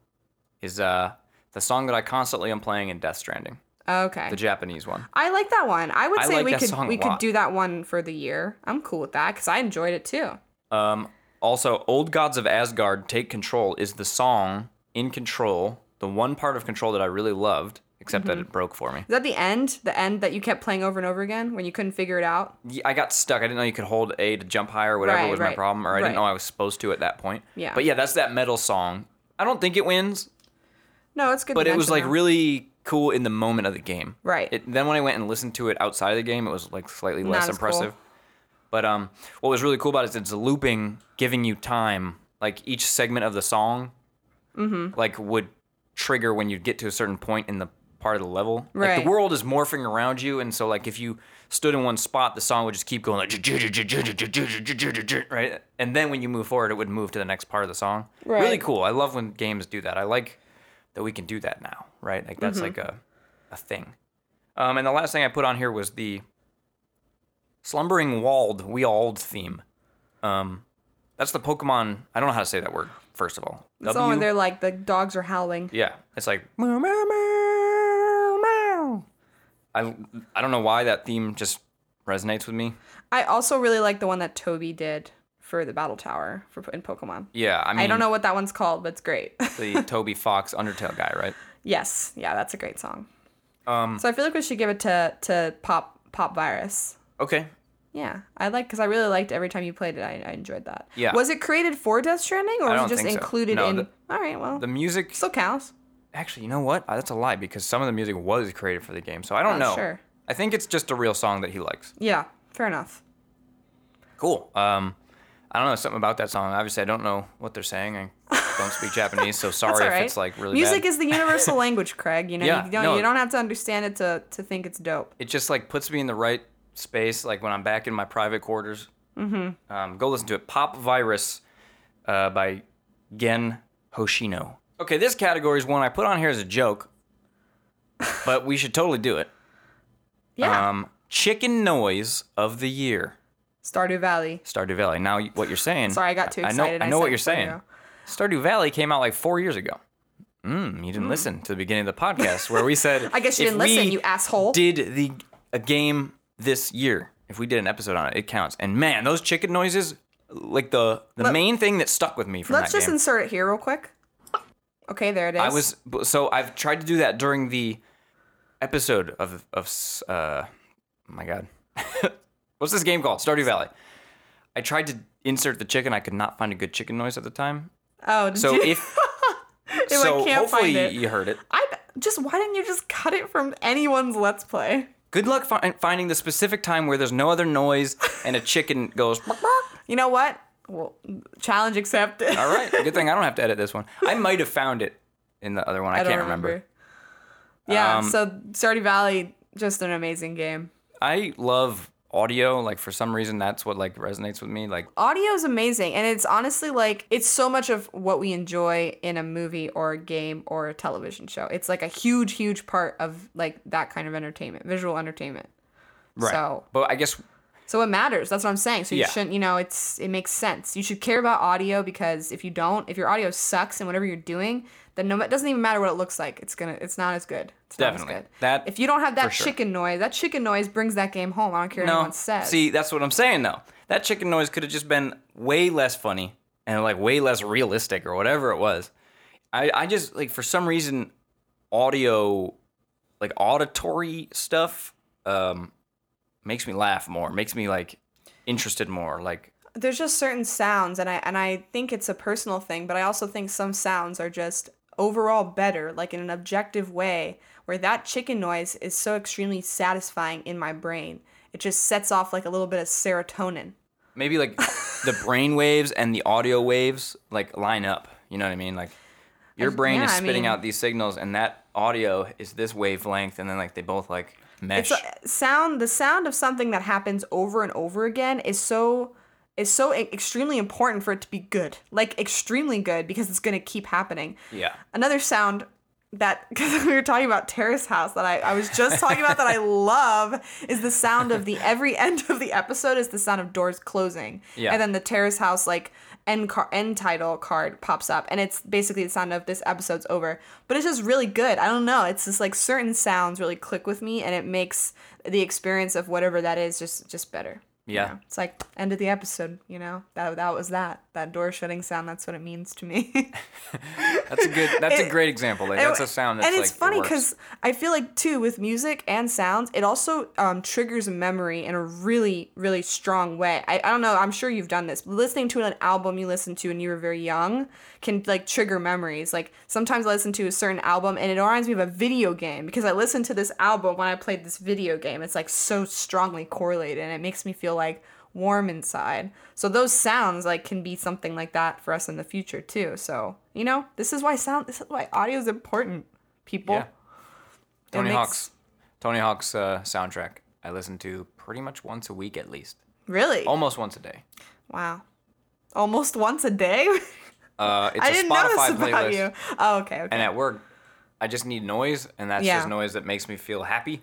[SPEAKER 1] is uh the song that I constantly am playing in Death Stranding,
[SPEAKER 2] Okay.
[SPEAKER 1] the Japanese one.
[SPEAKER 2] I like that one. I would
[SPEAKER 1] I
[SPEAKER 2] say
[SPEAKER 1] like
[SPEAKER 2] we could we could do that one for the year. I'm cool with that because I enjoyed it too.
[SPEAKER 1] Um, also, Old Gods of Asgard Take Control is the song in Control, the one part of Control that I really loved, except
[SPEAKER 2] Mm-hmm.
[SPEAKER 1] that it broke for me.
[SPEAKER 2] Is that the end? The end that you kept playing over and over again when you couldn't figure it out?
[SPEAKER 1] Yeah, I got stuck. I didn't know you could hold A to jump higher, or whatever
[SPEAKER 2] Right,
[SPEAKER 1] was my problem, or I
[SPEAKER 2] right.
[SPEAKER 1] didn't know I was supposed to at that point.
[SPEAKER 2] Yeah.
[SPEAKER 1] But yeah, that's that metal song. I don't think it wins,
[SPEAKER 2] No, it's good.
[SPEAKER 1] but it was like
[SPEAKER 2] though.
[SPEAKER 1] really cool in the moment of the game.
[SPEAKER 2] Right.
[SPEAKER 1] It, then when I went and listened to it outside of the game, it was like slightly
[SPEAKER 2] Not
[SPEAKER 1] less
[SPEAKER 2] as cool.
[SPEAKER 1] impressive. But um, what was really cool about it is it's looping, giving you time. Like each segment of the song,
[SPEAKER 2] Mm-hmm.
[SPEAKER 1] like would trigger when you get to a certain point in the part of the level. Like
[SPEAKER 2] Right.
[SPEAKER 1] the world is morphing around you, and so like if you stood in one spot, the song would just keep going like right, and then when you move forward, it would move to the next part of the song.
[SPEAKER 2] Right.
[SPEAKER 1] Really cool. I love when games do that. I like that we can do that now, right? Like that's
[SPEAKER 2] Mm-hmm.
[SPEAKER 1] like a a thing. Um, and the last thing I put on here was the slumbering walled we alled theme. Um, that's the Pokemon. I don't know how to say that word. First of all,
[SPEAKER 2] It's all when they're like the dogs are howling.
[SPEAKER 1] yeah, it's like I I don't know why that theme just resonates with me.
[SPEAKER 2] I also really like the one that Toby did for the battle tower for in Pokemon.
[SPEAKER 1] Yeah, I mean,
[SPEAKER 2] I don't know what that one's called, but it's great.
[SPEAKER 1] the Toby Fox Undertale guy, right?
[SPEAKER 2] yes, yeah, that's a great song.
[SPEAKER 1] Um,
[SPEAKER 2] So I feel like we should give it to to Pop Pop Virus.
[SPEAKER 1] okay,
[SPEAKER 2] Yeah, I like because I really liked every time you played it. I, I enjoyed that.
[SPEAKER 1] Yeah.
[SPEAKER 2] Was it created for Death Stranding or was it just
[SPEAKER 1] think so.
[SPEAKER 2] included
[SPEAKER 1] No,
[SPEAKER 2] in?
[SPEAKER 1] the-
[SPEAKER 2] All right, well,
[SPEAKER 1] the music.
[SPEAKER 2] still counts.
[SPEAKER 1] Actually, you know what? Uh, That's a lie because some of the music was created for the game, so I don't
[SPEAKER 2] Oh,
[SPEAKER 1] know.
[SPEAKER 2] sure.
[SPEAKER 1] I think it's just a real song that he likes.
[SPEAKER 2] Yeah, fair enough.
[SPEAKER 1] Cool. Um, I don't know something about that song. Obviously, I don't know what they're saying. I don't speak Japanese, so
[SPEAKER 2] That's
[SPEAKER 1] sorry if it's like really
[SPEAKER 2] Music
[SPEAKER 1] bad.
[SPEAKER 2] is the universal language, Craig. You know,
[SPEAKER 1] Yeah,
[SPEAKER 2] you don't
[SPEAKER 1] no.
[SPEAKER 2] you don't have to understand it to to think it's dope.
[SPEAKER 1] it just like puts me in the right space like when i'm back in my private quarters mm-hmm. um, go listen to it pop virus uh, by gen hoshino okay this category is one i put on here as a joke but we should totally do it
[SPEAKER 2] Yeah.
[SPEAKER 1] um, chicken noise of the year
[SPEAKER 2] Stardew Valley.
[SPEAKER 1] stardew valley now what you're saying
[SPEAKER 2] Sorry, I got too
[SPEAKER 1] I know,
[SPEAKER 2] excited.
[SPEAKER 1] I know
[SPEAKER 2] said
[SPEAKER 1] what you're saying
[SPEAKER 2] Stardew.
[SPEAKER 1] stardew valley came out like four years ago mm, you didn't listen to the beginning of the podcast where we said
[SPEAKER 2] I guess you didn't listen, you asshole.
[SPEAKER 1] did the a game this year. If we did an episode on it, it counts. And man, those chicken noises, like the the
[SPEAKER 2] Let-
[SPEAKER 1] main thing that stuck with me from
[SPEAKER 2] Let's just
[SPEAKER 1] game.
[SPEAKER 2] insert it here real quick. Okay, there it is.
[SPEAKER 1] I was so I've tried to do that during the episode of of uh, oh my god, what's this game called? Stardew Valley. I tried to insert the chicken. I could not find a good chicken noise at the time.
[SPEAKER 2] Oh, did
[SPEAKER 1] So
[SPEAKER 2] you?
[SPEAKER 1] if
[SPEAKER 2] If
[SPEAKER 1] so,
[SPEAKER 2] can't
[SPEAKER 1] hopefully
[SPEAKER 2] find it.
[SPEAKER 1] you heard it.
[SPEAKER 2] I just why didn't you just cut it from anyone's Let's Play?
[SPEAKER 1] Good luck fi- finding the specific time where there's no other noise and a chicken goes.
[SPEAKER 2] You know what? Well, challenge accepted.
[SPEAKER 1] All right, good thing I don't have to edit this one. I might have found it in the other one. I,
[SPEAKER 2] I
[SPEAKER 1] can't remember.
[SPEAKER 2] Yeah,
[SPEAKER 1] Um,
[SPEAKER 2] so Stardew Valley, just an amazing game.
[SPEAKER 1] I love audio. Like for some reason, that's what like resonates with me. Like
[SPEAKER 2] Audio is amazing, and it's honestly like it's so much of what we enjoy in a movie or a game or a television show. It's like a huge, huge part of like that kind of entertainment, visual entertainment.
[SPEAKER 1] right.
[SPEAKER 2] So,
[SPEAKER 1] but I guess
[SPEAKER 2] so it matters. That's what I'm saying. So you
[SPEAKER 1] Yeah.
[SPEAKER 2] shouldn't, you know, it's it makes sense. You should care about audio because if you don't, if your audio sucks and whatever you're doing, then no, it doesn't even matter what it looks like. It's gonna, it's not as good. It's not as
[SPEAKER 1] Definitely.
[SPEAKER 2] good.
[SPEAKER 1] That-
[SPEAKER 2] if you don't have that
[SPEAKER 1] for sure.
[SPEAKER 2] chicken noise, that chicken noise brings that game home. I don't care what
[SPEAKER 1] no.
[SPEAKER 2] anyone says.
[SPEAKER 1] See, that's what I'm saying though. That chicken noise could have just been way less funny and like way less realistic or whatever it was. I I just like for some reason audio like auditory stuff um makes me laugh more, makes me like interested more. Like
[SPEAKER 2] there's just certain sounds and I and I think it's a personal thing, but I also think some sounds are just overall better, like in an objective way, where that chicken noise is so extremely satisfying in my brain. It just sets off like a little bit of serotonin.
[SPEAKER 1] maybe like the brain waves and the audio waves like line up. You know what I mean? Like your
[SPEAKER 2] uh,
[SPEAKER 1] brain
[SPEAKER 2] yeah,
[SPEAKER 1] is
[SPEAKER 2] I
[SPEAKER 1] spitting
[SPEAKER 2] mean-
[SPEAKER 1] out these signals and that audio is this wavelength and then like they both like mesh.
[SPEAKER 2] It's sound the sound of something that happens over and over again is so is so extremely important for it to be good. Like extremely good because it's going to keep happening.
[SPEAKER 1] yeah.
[SPEAKER 2] another sound that because we were talking about terrace house that I, I was just talking about that I love is the sound of the every end of the episode is the sound of doors closing.
[SPEAKER 1] Yeah.
[SPEAKER 2] And then the terrace house like end car end title card pops up and it's basically the sound of this episode's over. But it's just really good. I don't know. It's just like certain sounds really click with me and it makes the experience of whatever that is just just better. you
[SPEAKER 1] Yeah.
[SPEAKER 2] know? It's like end of the episode, you know? That that was that. That door shutting sound, that's what it means to me.
[SPEAKER 1] That's a good that's a great example. Like that's a sound that's
[SPEAKER 2] and
[SPEAKER 1] like
[SPEAKER 2] it's funny
[SPEAKER 1] works.
[SPEAKER 2] because I feel like too with music and sounds, it also um, triggers a memory in a really, really strong way. I, I don't know. I'm sure you've done this. Listening to an album you listened to when you were very young can like trigger memories. Like sometimes I listen to a certain album and it reminds me of a video game because I listened to this album when I played this video game. It's like so strongly correlated and it makes me feel like warm inside. So those sounds like can be something like that for us in the future too. So, you know, this is why sound this is why audio is important, people.
[SPEAKER 1] Yeah. Tony
[SPEAKER 2] makes-
[SPEAKER 1] Hawk's Tony Hawk's uh, soundtrack I listen to pretty much once a week at least.
[SPEAKER 2] Really?
[SPEAKER 1] Almost once a day.
[SPEAKER 2] Wow. Almost once a day?
[SPEAKER 1] Uh, it's
[SPEAKER 2] I
[SPEAKER 1] a
[SPEAKER 2] didn't know
[SPEAKER 1] Spotify
[SPEAKER 2] this about
[SPEAKER 1] playlist.
[SPEAKER 2] you. Oh, okay, okay.
[SPEAKER 1] And at work, I just need noise, and that's
[SPEAKER 2] Yeah.
[SPEAKER 1] just noise that makes me feel happy.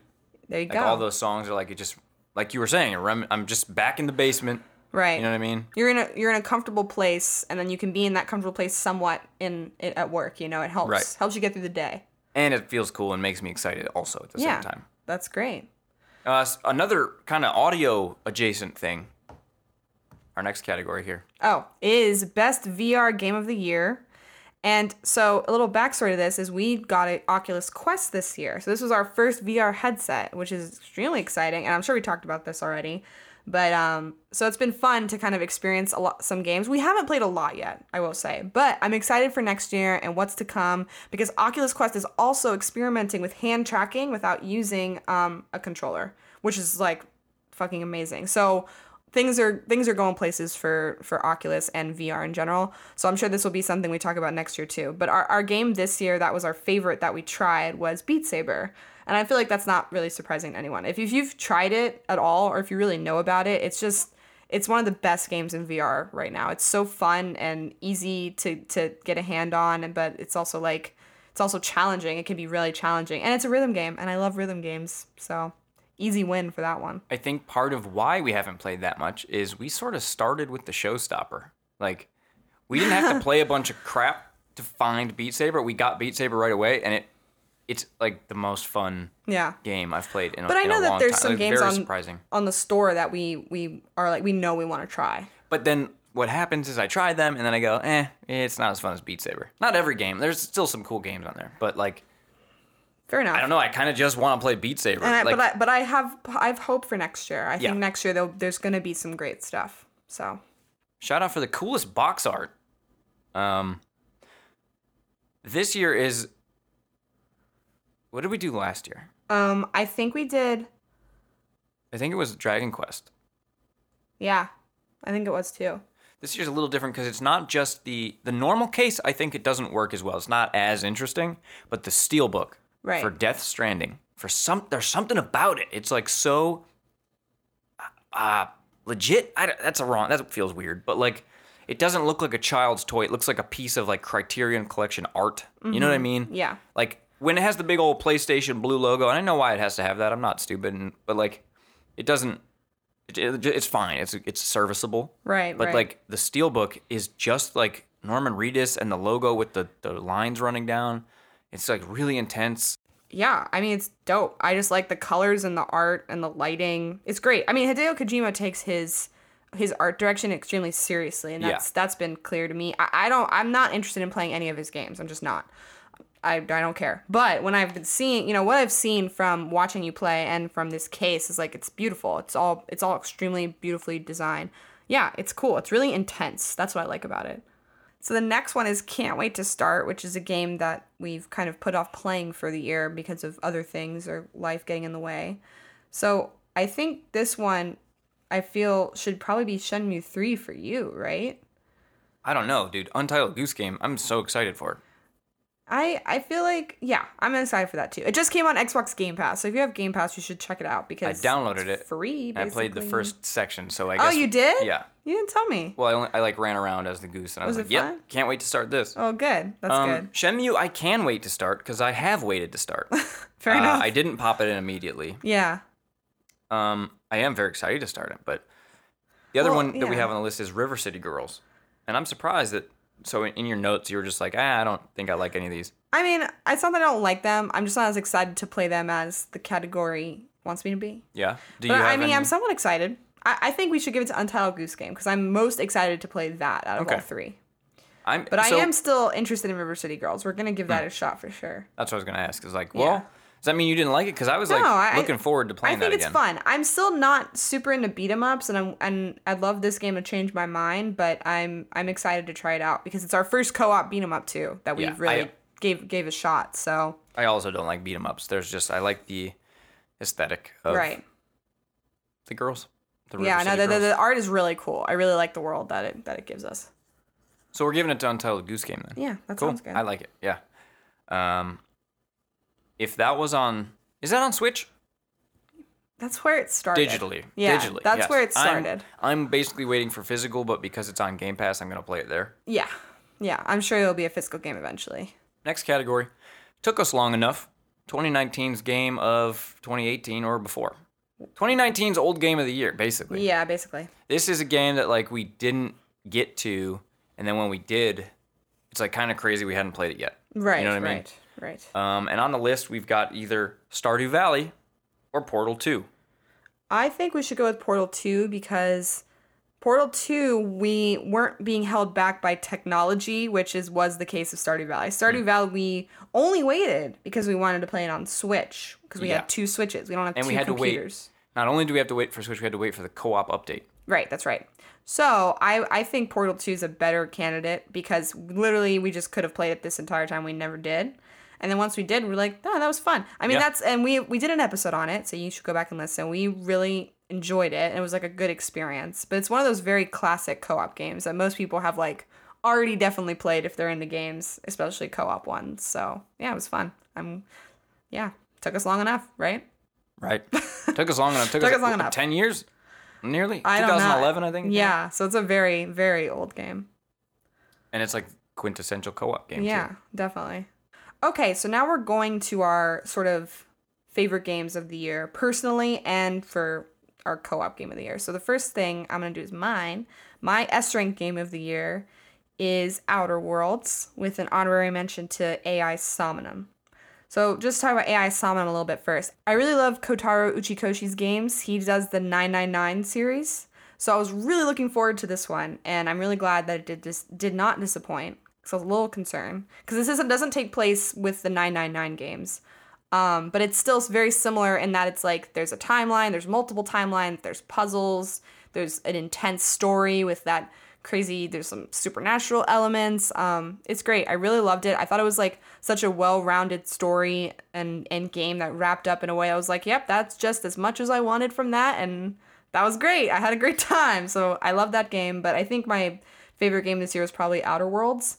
[SPEAKER 2] there you
[SPEAKER 1] Like
[SPEAKER 2] go.
[SPEAKER 1] all those songs are like it just like you were saying. rem- I'm just back in the basement.
[SPEAKER 2] right.
[SPEAKER 1] You know what I mean?
[SPEAKER 2] you're in a you're in a comfortable place and then you can be in that comfortable place somewhat in it at work, you know. It helps
[SPEAKER 1] Right.
[SPEAKER 2] helps you get through the day.
[SPEAKER 1] And it feels cool and makes me excited also at the
[SPEAKER 2] yeah.
[SPEAKER 1] same time.
[SPEAKER 2] That's great.
[SPEAKER 1] Uh, another kind of audio adjacent thing. Our next category here.
[SPEAKER 2] Oh, is best VR game of the year. And so a little backstory to this is we got an Oculus Quest this year. So this was our first VR headset, which is extremely exciting. And I'm sure we talked about this already. But um, so it's been fun to kind of experience a lot some games. We haven't played a lot yet, I will say, but I'm excited for next year and what's to come because Oculus Quest is also experimenting with hand tracking without using um, a controller, which is like fucking amazing. So things are things are going places for for Oculus and VR in general. So I'm sure this will be something we talk about next year too. But our, our game this year that was our favorite that we tried was Beat Saber. And I feel like that's not really surprising to anyone. If, if you've tried it at all or if you really know about it, it's just it's one of the best games in VR right now. It's so fun and easy to to get a hand on, but it's also like it's also challenging. It can be really challenging. And it's a rhythm game and I love rhythm games. So easy win for that one.
[SPEAKER 1] I think part of why we haven't played that much is we sort of started with the showstopper. Like, we didn't have to play a bunch of crap to find Beat Saber. We got Beat Saber right away, and it it's like the most fun
[SPEAKER 2] Yeah.
[SPEAKER 1] game I've played in a,
[SPEAKER 2] But I
[SPEAKER 1] in
[SPEAKER 2] know
[SPEAKER 1] a
[SPEAKER 2] that there's
[SPEAKER 1] time.
[SPEAKER 2] some
[SPEAKER 1] Like,
[SPEAKER 2] games on
[SPEAKER 1] surprising.
[SPEAKER 2] on the store that we we are like we know we want to try.
[SPEAKER 1] But then what happens is I try them, and then I go, eh, it's not as fun as Beat Saber. Not every game. There's still some cool games on there, but like
[SPEAKER 2] Fair enough.
[SPEAKER 1] I don't know. I kind of just want to play Beat Saber.
[SPEAKER 2] I,
[SPEAKER 1] like,
[SPEAKER 2] but I but I have I have hope for next year. I
[SPEAKER 1] Yeah.
[SPEAKER 2] think next year there's going to be some great stuff. So
[SPEAKER 1] Shout out for the coolest box art. Um, this year is. What did we do last year?
[SPEAKER 2] um I think we did
[SPEAKER 1] I think it was Dragon Quest.
[SPEAKER 2] Yeah, I think it was too.
[SPEAKER 1] This year's a little different because it's not just the the normal case. I think it doesn't work as well. It's not as interesting, but the steelbook
[SPEAKER 2] Right.
[SPEAKER 1] for Death Stranding for some there's something about it. It's like so uh legit. I, that's a wrong. That feels weird, but like it doesn't look like a child's toy. It looks like a piece of like Criterion Collection art. You know what I mean?
[SPEAKER 2] Yeah.
[SPEAKER 1] Like when it has the big old PlayStation blue logo, and I know why it has to have that. I'm not stupid, and, but like it doesn't. It, it- it's fine. It's it's serviceable.
[SPEAKER 2] Right,
[SPEAKER 1] But
[SPEAKER 2] right.
[SPEAKER 1] like the steelbook is just like Norman Reedus and the logo with the the lines running down. It's like really intense.
[SPEAKER 2] Yeah, I mean it's dope. I just like the colors and the art and the lighting. It's great. I mean Hideo Kojima takes his his art direction extremely seriously, and
[SPEAKER 1] Yeah.
[SPEAKER 2] that's that's been clear to me. I, I don't. I'm not interested in playing any of his games. I'm just not. I, I don't care. But when I've been seeing, you know, what I've seen from watching you play and from this case is like it's beautiful. It's all it's all extremely beautifully designed. Yeah, it's cool. It's really intense. That's what I like about it. So the next one is Can't Wait to Start, which is a game that we've kind of put off playing for the year because of other things or life getting in the way. So I think this one I feel should probably be Shenmue 3 for you, right?
[SPEAKER 1] I don't know, dude. Untitled Goose Game. I'm so excited for it.
[SPEAKER 2] I I feel like yeah, I'm excited for that too. It just came on Xbox Game Pass, so if you have Game Pass, you should check it out because
[SPEAKER 1] I
[SPEAKER 2] downloaded
[SPEAKER 1] it.
[SPEAKER 2] Free.
[SPEAKER 1] I played the first section, so I guess Oh,
[SPEAKER 2] you did?
[SPEAKER 1] Yeah.
[SPEAKER 2] You didn't tell me.
[SPEAKER 1] Well, I, only, I like ran around as the goose, and I was,
[SPEAKER 2] Was
[SPEAKER 1] like, "Yep, can't wait to start this."
[SPEAKER 2] Oh, good. That's
[SPEAKER 1] um,
[SPEAKER 2] good.
[SPEAKER 1] Shenmue, I can wait to start because I have waited to start.
[SPEAKER 2] Fair
[SPEAKER 1] Uh,
[SPEAKER 2] enough.
[SPEAKER 1] I didn't pop it in immediately.
[SPEAKER 2] yeah.
[SPEAKER 1] Um, I am very excited to start it, but the other
[SPEAKER 2] Well,
[SPEAKER 1] one that we have on the list is River City Girls, and I'm surprised that. So in, in your notes, you were just like, ah, I don't think I like any of these.
[SPEAKER 2] I mean, it's not that I don't like them. I'm just not as excited to play them as the category wants me to be.
[SPEAKER 1] Yeah. Do you
[SPEAKER 2] But
[SPEAKER 1] have
[SPEAKER 2] I mean,
[SPEAKER 1] any?
[SPEAKER 2] I'm somewhat excited. I, I think we should give it to Untitled Goose Game because I'm most excited to play that out of all
[SPEAKER 1] Okay.
[SPEAKER 2] three.
[SPEAKER 1] I'm,
[SPEAKER 2] But I am still interested in River City Girls. We're gonna give that a shot for sure.
[SPEAKER 1] That's what I was gonna ask. Is like,
[SPEAKER 2] Yeah.
[SPEAKER 1] Does that mean you didn't like it? Because I was like
[SPEAKER 2] No, I-
[SPEAKER 1] looking forward to playing. That game.
[SPEAKER 2] I think it's
[SPEAKER 1] again.
[SPEAKER 2] fun. I'm still not super into beat 'em ups, and I'm and I'd love this game to change my mind. But I'm I'm excited to try it out because it's our first co-op beat 'em up too that we've
[SPEAKER 1] Yeah,
[SPEAKER 2] really
[SPEAKER 1] I-
[SPEAKER 2] gave gave a shot. So
[SPEAKER 1] I also don't like beat 'em ups. There's just I like the aesthetic of
[SPEAKER 2] right,
[SPEAKER 1] the girls. The
[SPEAKER 2] yeah.
[SPEAKER 1] River
[SPEAKER 2] No,
[SPEAKER 1] City
[SPEAKER 2] the, the, the art is really cool. I really like the world that it that it gives us.
[SPEAKER 1] So we're giving it to Untitled Goose Game then.
[SPEAKER 2] Yeah, that
[SPEAKER 1] cool.
[SPEAKER 2] sounds good.
[SPEAKER 1] I like it. Yeah. Um, if that was on, is that on Switch?
[SPEAKER 2] That's where it started.
[SPEAKER 1] Digitally.
[SPEAKER 2] Yeah,
[SPEAKER 1] Digitally.
[SPEAKER 2] that's
[SPEAKER 1] yes.
[SPEAKER 2] where it
[SPEAKER 1] I'm-
[SPEAKER 2] started.
[SPEAKER 1] I'm, basically waiting for physical, but because it's on Game Pass, I'm gonna play it there.
[SPEAKER 2] Yeah, yeah. I'm sure it'll be a physical game eventually.
[SPEAKER 1] Next category. Took us long enough. 2019's game of 2018 or before. 2019's old game of the year, basically.
[SPEAKER 2] Yeah, basically.
[SPEAKER 1] This is a game that like we didn't get to, and then when we did, it's like kind of crazy we hadn't played it yet.
[SPEAKER 2] Right.
[SPEAKER 1] You know what I mean?
[SPEAKER 2] Right.
[SPEAKER 1] Um, and on the list we've got either Stardew Valley or Portal 2.
[SPEAKER 2] I think we should go with Portal 2 because Portal 2 we weren't being held back by technology, which is was the case of Stardew Valley. Stardew Valley we only waited because we wanted to play it on Switch because we
[SPEAKER 1] Yeah.
[SPEAKER 2] had two Switches. We don't have
[SPEAKER 1] And
[SPEAKER 2] two
[SPEAKER 1] we had to wait.
[SPEAKER 2] computers.
[SPEAKER 1] Not only do we have to wait for Switch, we had to wait for the co-op update.
[SPEAKER 2] Right, that's right. So I, I think Portal 2 is a better candidate because literally we just could have played it this entire time. We never did. And then once we did, we're like, oh, that was fun. I mean,
[SPEAKER 1] Yeah.
[SPEAKER 2] that's, and we, we did an episode on it, so you should go back and listen. We really enjoyed it, and it was like a good experience. But it's one of those very classic co op games that most people have like already definitely played if they're into games, especially co op ones. So yeah, it was fun. I'm, yeah, took us long enough, right?
[SPEAKER 1] Right? took us long enough. Took,
[SPEAKER 2] Took
[SPEAKER 1] us,
[SPEAKER 2] us long enough.
[SPEAKER 1] 10 years? Nearly?
[SPEAKER 2] I don't know.
[SPEAKER 1] 2011, I think.
[SPEAKER 2] Yeah, so it's a very, very old game.
[SPEAKER 1] And it's like quintessential co-op game. too.
[SPEAKER 2] Yeah, definitely. Okay, so now we're going to our sort of favorite games of the year, personally and for our co-op game of the year. So the first thing I'm gonna do is mine. My S rank game of the year is Outer Worlds, with an honorary mention to AI Somnium. So just talk about AI Somnium a little bit first. I really love Kotaro Uchikoshi's games. He does the 999 series. So I was really looking forward to this one, and I'm really glad that it did dis- did not disappoint. So a little concerned because this isn't doesn't take place with the 999 games, um, but it's still very similar in that it's like there's a timeline, there's multiple timelines, there's puzzles, there's an intense story with that crazy. There's some supernatural elements. Um, it's great. I really loved it. I thought it was like such a well-rounded story and and game that wrapped up in a way I was like, yep, that's just as much as I wanted from that, and that was great. I had a great time. So I love that game. But I think my favorite game this year was probably Outer Worlds.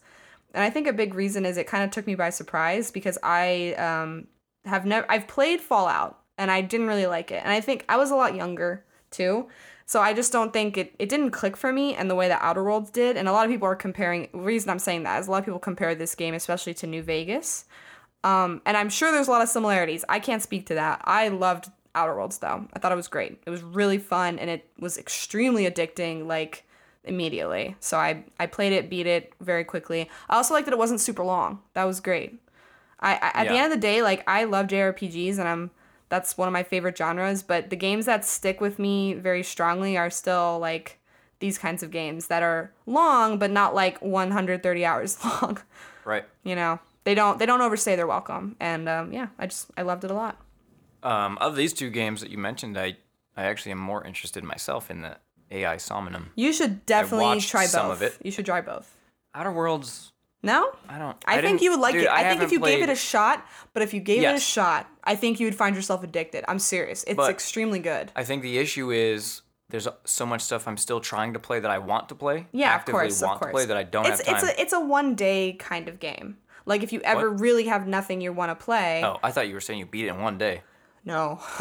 [SPEAKER 2] And I think a big reason is it kind of took me by surprise because I um, have never I've played Fallout and I didn't really like it. And I think I was a lot younger too. So I just don't think it, it didn't click for me and the way that Outer Worlds did. And a lot of people are comparing reason I'm saying that is a lot of people compare this game especially to New Vegas. Um, and I'm sure there's a lot of similarities. I can't speak to that. I loved Outer Worlds though. I thought it was great. It was really fun and it was extremely addicting like immediately. So I I played it, beat it very quickly. I also liked that it wasn't super long. That was great. I, I at the end of the day, like I love JRPGs and I'm that's one of my favorite genres, but the games that stick with me very strongly are still like these kinds of games that are long but not like 130 hours long.
[SPEAKER 1] Right.
[SPEAKER 2] you know. They don't they don't overstay their welcome. And um, yeah, I just I loved it a lot.
[SPEAKER 1] Um, of these two games that you mentioned, I I actually am more interested myself in the AI Somnium.
[SPEAKER 2] You should definitely try both.
[SPEAKER 1] some of it.
[SPEAKER 2] You should try both.
[SPEAKER 1] Outer Worlds.
[SPEAKER 2] No?
[SPEAKER 1] I don't.
[SPEAKER 2] I, think you would like
[SPEAKER 1] dude,
[SPEAKER 2] it. I, think if you gave it a shot, but if you gave it a shot, I think you would find yourself addicted. I'm serious. It's
[SPEAKER 1] But-
[SPEAKER 2] extremely good.
[SPEAKER 1] I think the issue is there's so much stuff I'm still trying to play that I want to play.
[SPEAKER 2] Yeah,
[SPEAKER 1] actively
[SPEAKER 2] of course,
[SPEAKER 1] want
[SPEAKER 2] of course.
[SPEAKER 1] to play that I don't
[SPEAKER 2] it's,
[SPEAKER 1] have time.
[SPEAKER 2] It's a it's a one day kind of game. Like if you ever really have nothing you want to play.
[SPEAKER 1] oh, I thought you were saying you beat it in one day.
[SPEAKER 2] No,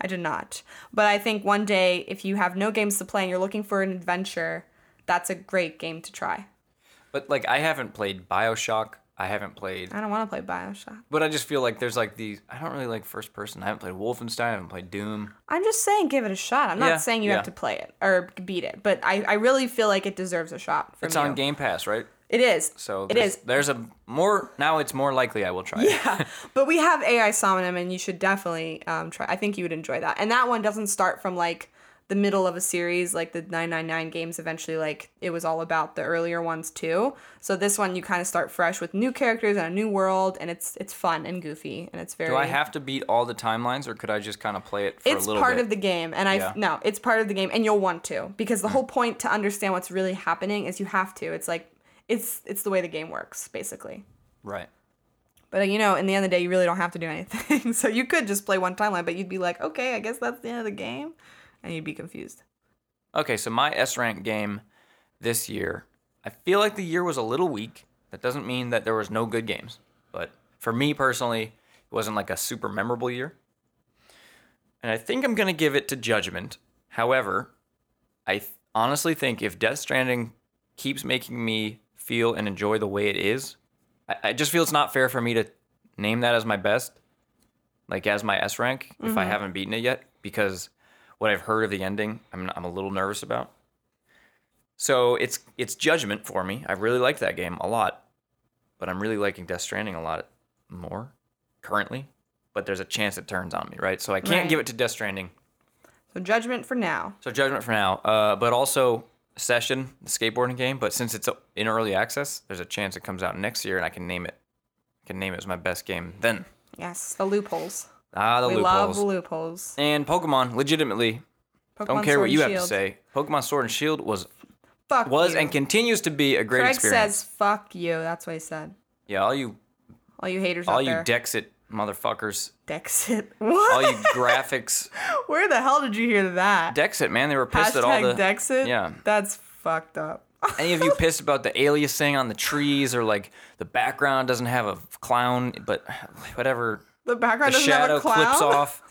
[SPEAKER 2] I did not. But I think one day, if you have no games to play and you're looking for an adventure, that's a great game to try.
[SPEAKER 1] But like I haven't played BioShock. I haven't played
[SPEAKER 2] I don't want to play Bioshock.
[SPEAKER 1] but I just feel like there's like these I don't really like first person. I haven't played Wolfenstein, I haven't played Doom.
[SPEAKER 2] I'm just saying, give it a shot. I'm not
[SPEAKER 1] Yeah,
[SPEAKER 2] saying you
[SPEAKER 1] yeah.
[SPEAKER 2] have to play it or beat it, but I, I really feel like it deserves a shot. From
[SPEAKER 1] It's
[SPEAKER 2] you.
[SPEAKER 1] on Game Pass, right?
[SPEAKER 2] It is.
[SPEAKER 1] So
[SPEAKER 2] it is.
[SPEAKER 1] there's, a more now it's more likely I will try it.
[SPEAKER 2] Yeah, but we have AI Somnium, and you should definitely um, try. I think you would enjoy that. And that one doesn't start from like the middle of a series, like the 999 games. Eventually, like it was all about the earlier ones too. So this one, you kind of start fresh with new characters and a new world, and it's it's fun and goofy, and it's very.
[SPEAKER 1] Do I have to beat all the timelines or could I just kind of play it for
[SPEAKER 2] it's
[SPEAKER 1] a little
[SPEAKER 2] part
[SPEAKER 1] bit?
[SPEAKER 2] of the game and i
[SPEAKER 1] Yeah.
[SPEAKER 2] no it's part of the game and you'll want to because the whole point to understand what's really happening is you have to it's like it's it's the way the game works basically
[SPEAKER 1] right.
[SPEAKER 2] but you know in the end of the day you really don't have to do anything so you could just play one timeline but you'd be like okay i guess that's the end of the game and you'd be confused
[SPEAKER 1] Okay, so my S rank game this year, I feel like the year was a little weak. That doesn't mean that there was no good games, but for me personally, it wasn't like a super memorable year. And I think I'm gonna give it to Judgment. However, I th- honestly think if Death Stranding keeps making me feel and enjoy the way it is, I, I just feel it's not fair for me to name that as my best, like as my S rank, if I haven't beaten it yet, because what I've heard of the ending, I'm, I'm a little nervous about. So it's it's Judgment for me. I really liked that game a lot, but I'm really liking Death Stranding a lot more currently. But there's a chance it turns on me, right? So I can't
[SPEAKER 2] Right.
[SPEAKER 1] give it to Death Stranding.
[SPEAKER 2] so judgment for now
[SPEAKER 1] So Judgment for now, uh, but also Session, the skateboarding game. But since it's in early access, there's a chance it comes out next year, and I can name it. I can name it as my best game then.
[SPEAKER 2] yes the loopholes
[SPEAKER 1] Ah, the
[SPEAKER 2] we
[SPEAKER 1] loopholes.
[SPEAKER 2] love loopholes
[SPEAKER 1] and Pokemon, legitimately,
[SPEAKER 2] Pokemon
[SPEAKER 1] don't care
[SPEAKER 2] Sword
[SPEAKER 1] what you have to say. Pokemon Sword and Shield was
[SPEAKER 2] fuck
[SPEAKER 1] was
[SPEAKER 2] you.
[SPEAKER 1] and continues to be a great
[SPEAKER 2] Craig
[SPEAKER 1] experience.
[SPEAKER 2] says fuck you that's what he said
[SPEAKER 1] yeah, all you
[SPEAKER 2] all you haters
[SPEAKER 1] all you
[SPEAKER 2] there
[SPEAKER 1] Dexit motherfuckers,
[SPEAKER 2] Dexit what
[SPEAKER 1] all you graphics
[SPEAKER 2] where the hell did you hear that
[SPEAKER 1] Dexit, man, they were pissed at all the
[SPEAKER 2] Dexit.
[SPEAKER 1] Yeah.
[SPEAKER 2] That's fucked up.
[SPEAKER 1] any of you pissed about the aliasing on the trees or like the background doesn't have a clown, but whatever
[SPEAKER 2] The background
[SPEAKER 1] the
[SPEAKER 2] doesn't have a clown.
[SPEAKER 1] clips off.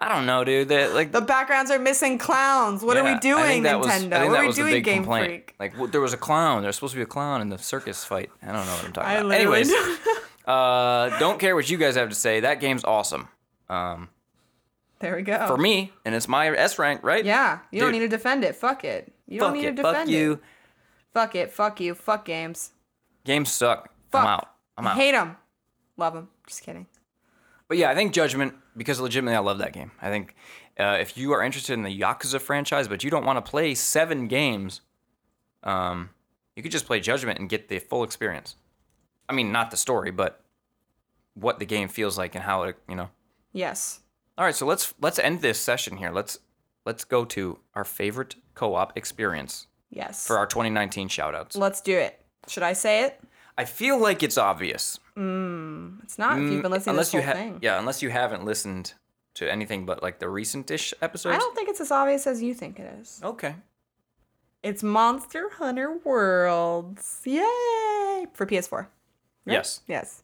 [SPEAKER 1] I don't know, dude. That like
[SPEAKER 2] The backgrounds are missing clowns. What are
[SPEAKER 1] yeah,
[SPEAKER 2] we
[SPEAKER 1] I
[SPEAKER 2] doing, Nintendo?
[SPEAKER 1] was-
[SPEAKER 2] what are we doing, Game
[SPEAKER 1] complaint.
[SPEAKER 2] Freak?
[SPEAKER 1] Like w- there was a clown. There's supposed to be a clown in the circus fight. I don't know what I'm talking
[SPEAKER 2] I
[SPEAKER 1] about. Anyways, uh, don't care what you guys have to say. That game's awesome. Um,
[SPEAKER 2] There we go.
[SPEAKER 1] for me, and it's my S rank, right?
[SPEAKER 2] Yeah, you don't need to defend it. Fuck it. You
[SPEAKER 1] Fuck
[SPEAKER 2] don't need
[SPEAKER 1] it.
[SPEAKER 2] to
[SPEAKER 1] Fuck
[SPEAKER 2] defend
[SPEAKER 1] you.
[SPEAKER 2] it. Fuck it. Fuck you. Fuck games.
[SPEAKER 1] Games suck.
[SPEAKER 2] Fuck.
[SPEAKER 1] I'm out. I'm out.
[SPEAKER 2] Hate them. Love them. Just kidding.
[SPEAKER 1] But yeah, I think Judgment because legitimately I love that game. I think uh, if you are interested in the Yakuza franchise, but you don't want to play seven games, um, you could just play Judgment and get the full experience. I mean, not the story, but what the game feels like and how it, you know.
[SPEAKER 2] Yes.
[SPEAKER 1] All right, so let's let's end this session here. Let's let's go to our favorite co-op experience
[SPEAKER 2] Yes.
[SPEAKER 1] for our 2019 shoutouts.
[SPEAKER 2] Let's do it. Should I say it?
[SPEAKER 1] I feel like it's obvious.
[SPEAKER 2] It's not if you've been listening to
[SPEAKER 1] Mm, unless you
[SPEAKER 2] whole
[SPEAKER 1] ha-
[SPEAKER 2] thing.
[SPEAKER 1] yeah, unless you haven't listened to anything but like the recent-ish episodes.
[SPEAKER 2] I don't think it's as obvious as you think it is.
[SPEAKER 1] Okay.
[SPEAKER 2] It's Monster Hunter Worlds. Yay! For PS4. Right?
[SPEAKER 1] Yes.
[SPEAKER 2] Yes.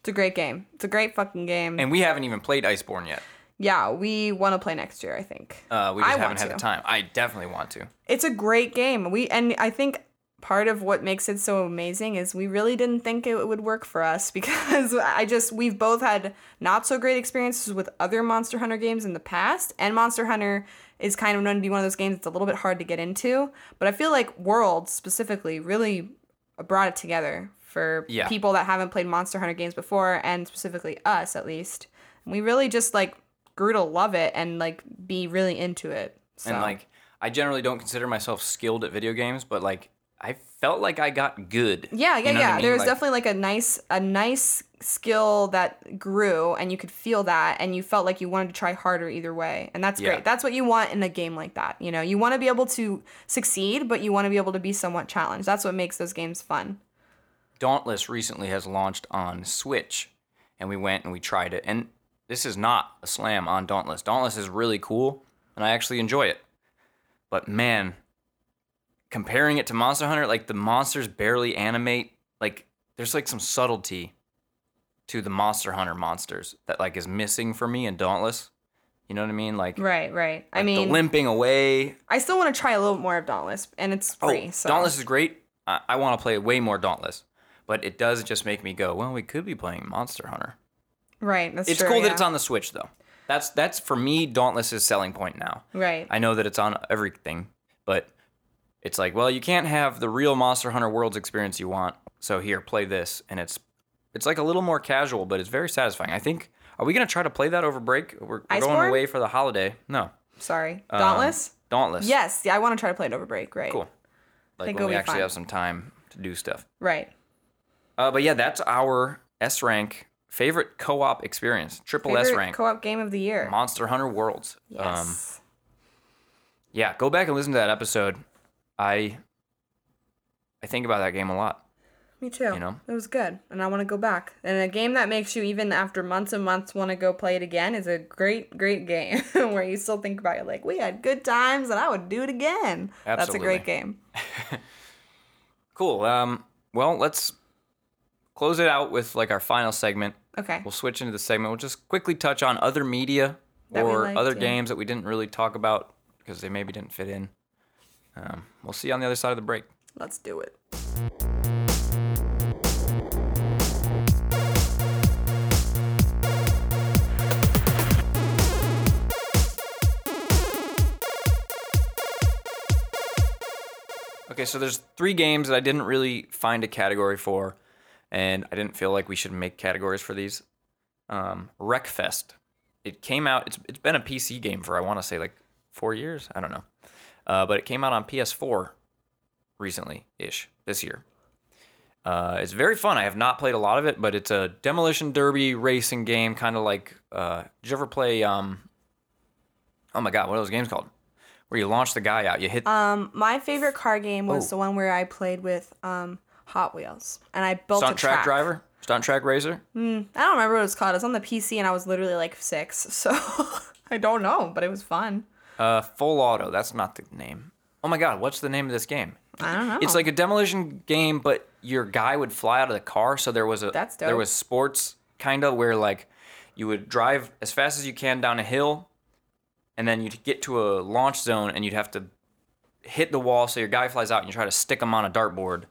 [SPEAKER 2] It's a great game. It's a great fucking game.
[SPEAKER 1] And we haven't even played Iceborne yet.
[SPEAKER 2] yeah, we want to play next year, I think.
[SPEAKER 1] Uh, we just
[SPEAKER 2] I
[SPEAKER 1] haven't had
[SPEAKER 2] to.
[SPEAKER 1] the time. I definitely want to.
[SPEAKER 2] It's a great game. We and I think part of what makes it so amazing is we really didn't think it would work for us because I just we've both had not so great experiences with other Monster Hunter games in the past and Monster Hunter is kind of known to be one of those games that's a little bit hard to get into, but I feel like World specifically really brought it together for
[SPEAKER 1] Yeah.
[SPEAKER 2] people that haven't played Monster Hunter games before and specifically us at least. We really just like grew to love it and like be really into it. So.
[SPEAKER 1] And like, I generally don't consider myself skilled at video games, but like, I felt like I got good.
[SPEAKER 2] Yeah, yeah,
[SPEAKER 1] You know what I
[SPEAKER 2] yeah.
[SPEAKER 1] mean?
[SPEAKER 2] There was
[SPEAKER 1] Like-
[SPEAKER 2] definitely like a nice, a nice skill that grew, and you could feel that, and you felt like you wanted to try harder either way, and that's
[SPEAKER 1] Yeah.
[SPEAKER 2] great. That's what you want in a game like that. You know, you want to be able to succeed, but you want to be able to be somewhat challenged. That's what makes those games fun.
[SPEAKER 1] Dauntless recently has launched on Switch, and we went and we tried it. And this is not a slam on Dauntless. Dauntless is really cool, and I actually enjoy it. But man, comparing it to Monster Hunter, like the monsters barely animate. Like there's like some subtlety to the Monster Hunter monsters that like is missing for me in Dauntless. You know what I mean? Like,
[SPEAKER 2] Right, right. I mean,
[SPEAKER 1] the limping away.
[SPEAKER 2] I still want to try a little more of Dauntless, and it's oh, free.
[SPEAKER 1] Oh,
[SPEAKER 2] so.
[SPEAKER 1] Dauntless is great. I, I want to play way more Dauntless, but it does just make me go, well, we could be playing Monster Hunter.
[SPEAKER 2] right. That's
[SPEAKER 1] It's
[SPEAKER 2] true,
[SPEAKER 1] cool
[SPEAKER 2] yeah.
[SPEAKER 1] that it's on the Switch though. That's that's for me Dauntless's selling point now.
[SPEAKER 2] Right.
[SPEAKER 1] I know that it's on everything, but it's like, well, you can't have the real Monster Hunter Worlds experience you want. So here, play this, and it's it's like a little more casual, but it's very satisfying. I think. Are we gonna try to play that over break? We're, we're going away for the holiday. No,
[SPEAKER 2] Sorry.
[SPEAKER 1] Um,
[SPEAKER 2] Dauntless.
[SPEAKER 1] Dauntless.
[SPEAKER 2] yes. Yeah, I want to try to play it over break. Right.
[SPEAKER 1] Cool. Like
[SPEAKER 2] think
[SPEAKER 1] when we actually
[SPEAKER 2] fun.
[SPEAKER 1] have some time to do stuff.
[SPEAKER 2] Right.
[SPEAKER 1] Uh, but yeah, that's our S rank favorite co-op experience. Triple S rank
[SPEAKER 2] co-op game of the year.
[SPEAKER 1] Monster Hunter Worlds. Um,
[SPEAKER 2] yes.
[SPEAKER 1] yeah, go back and listen to that episode. I I think about that game a lot.
[SPEAKER 2] Me too.
[SPEAKER 1] You know?
[SPEAKER 2] It was good, and I want to go back. And a game that makes you, even after months and months, want to go play it again is a great, great game where you still think about it like, we had good times and I would do it again. Absolutely. That's a great game.
[SPEAKER 1] Cool. Um, well, let's close it out with like our final segment.
[SPEAKER 2] Okay.
[SPEAKER 1] We'll switch into the segment. We'll just quickly touch on other media
[SPEAKER 2] That
[SPEAKER 1] or
[SPEAKER 2] liked,
[SPEAKER 1] other
[SPEAKER 2] yeah.
[SPEAKER 1] games that we didn't really talk about because they maybe didn't fit in. Um, we'll see you on the other side of the break.
[SPEAKER 2] Let's do it.
[SPEAKER 1] Okay, so there's three games that I didn't really find a category for, and I didn't feel like we should make categories for these. Um, Wreckfest. It came out. It's it's been a PC game for I want to say like four years. I don't know, uh, but it came out on PS4 recently ish this year. Uh, it's very fun. I have not played a lot of it, but it's a demolition derby racing game, kind of like. Uh, did you ever play? Um, oh my god, what are those games called? Where you launch the guy out, you hit
[SPEAKER 2] Um, my favorite car game was
[SPEAKER 1] Oh.
[SPEAKER 2] the one where I played with um Hot Wheels, and I built
[SPEAKER 1] stunt
[SPEAKER 2] a track.
[SPEAKER 1] track driver, stunt track racer.
[SPEAKER 2] I don't remember what it was called. It was on the PC, and I was literally like six, so I don't know, but it was fun.
[SPEAKER 1] Uh, full auto. That's not the name. Oh my god, what's the name of this game?
[SPEAKER 2] I don't know.
[SPEAKER 1] It's like a demolition game, but your guy would fly out of the car. So there was a
[SPEAKER 2] That's
[SPEAKER 1] there was sports kind of where like you would drive as fast as you can down a hill, and then you'd get to a launch zone, and you'd have to hit the wall. So your guy flies out, and you try to stick him on a dartboard.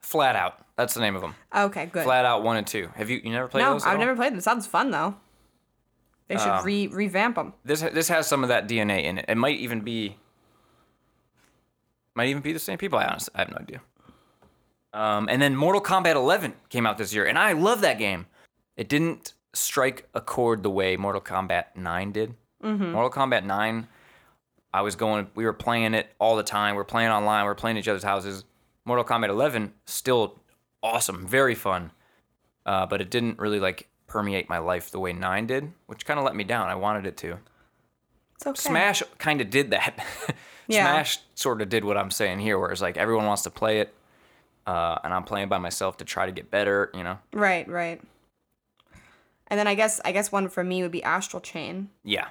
[SPEAKER 1] Flat out. That's the name of them.
[SPEAKER 2] okay, good.
[SPEAKER 1] Flat out one and two. Have you you never played
[SPEAKER 2] no,
[SPEAKER 1] those? at
[SPEAKER 2] I've
[SPEAKER 1] all?
[SPEAKER 2] never played them. Sounds fun though. They should
[SPEAKER 1] Um,
[SPEAKER 2] re revamp them.
[SPEAKER 1] this this has some of that DNA in it. It might even be might even be the same people. I honestly I have no idea. Um, and then Mortal Kombat 11 came out this year, and I love that game. It didn't strike a chord the way Mortal Kombat 9 did. Mortal Kombat 9, I was going, we were playing it all the time. We are playing online. We are playing each other's houses. Mortal Kombat 11, still awesome, very fun, uh, but it didn't really like permeate my life the way 9 did, which kind of let me down. I wanted it to.
[SPEAKER 2] It's okay.
[SPEAKER 1] Smash kind of did that.
[SPEAKER 2] Yeah.
[SPEAKER 1] Smash sort of did what I'm saying here, where it's like everyone wants to play it, uh, and I'm playing by myself to try to get better. You know?
[SPEAKER 2] Right, right. And then I guess I guess one for me would be Astral Chain.
[SPEAKER 1] Yeah.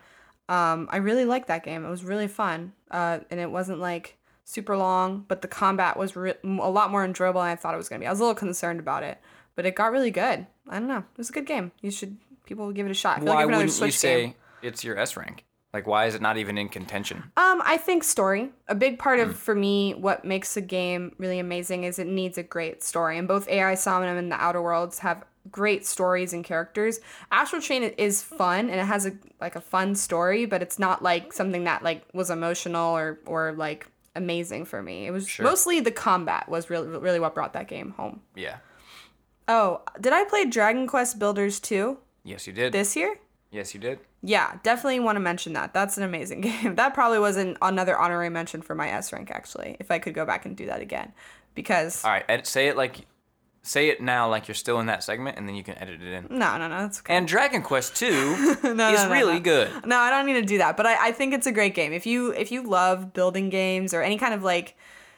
[SPEAKER 2] Um, I really liked that game. It was really fun. Uh, and it wasn't like super long, but the combat was re- a lot more enjoyable than I thought it was gonna be. I was a little concerned about it, but it got really good. I don't know. It was a good game. You should people give it a shot.
[SPEAKER 1] Why
[SPEAKER 2] like
[SPEAKER 1] wouldn't you say
[SPEAKER 2] game.
[SPEAKER 1] it's your S rank? Like, why is it not even in contention?
[SPEAKER 2] Um, I think story. A big part of for me what makes a game really amazing is it needs a great story. And both AI Somnium and the Outer Worlds have great stories and characters. Astral Chain is fun and it has a like a fun story, but it's not like something that like was emotional or or like amazing for me. It was
[SPEAKER 1] Sure.
[SPEAKER 2] mostly the combat was really really what brought that game home.
[SPEAKER 1] Yeah.
[SPEAKER 2] Oh, did I play Dragon Quest Builders 2
[SPEAKER 1] Yes, you did.
[SPEAKER 2] this year?
[SPEAKER 1] yes, you did.
[SPEAKER 2] Yeah, definitely want to mention that. That's an amazing game. That probably was an, another honorary mention for my S rank actually, if I could go back and do that again. Because
[SPEAKER 1] All right, ed- say it like, say it now like you're still in that segment, and then you can edit it in.
[SPEAKER 2] no, no, no, that's okay.
[SPEAKER 1] And Dragon Quest Two
[SPEAKER 2] No,
[SPEAKER 1] is
[SPEAKER 2] no,
[SPEAKER 1] really
[SPEAKER 2] no.
[SPEAKER 1] good.
[SPEAKER 2] No, I don't need to do that, but I, I think it's a great game. If you if you love building games or any kind of like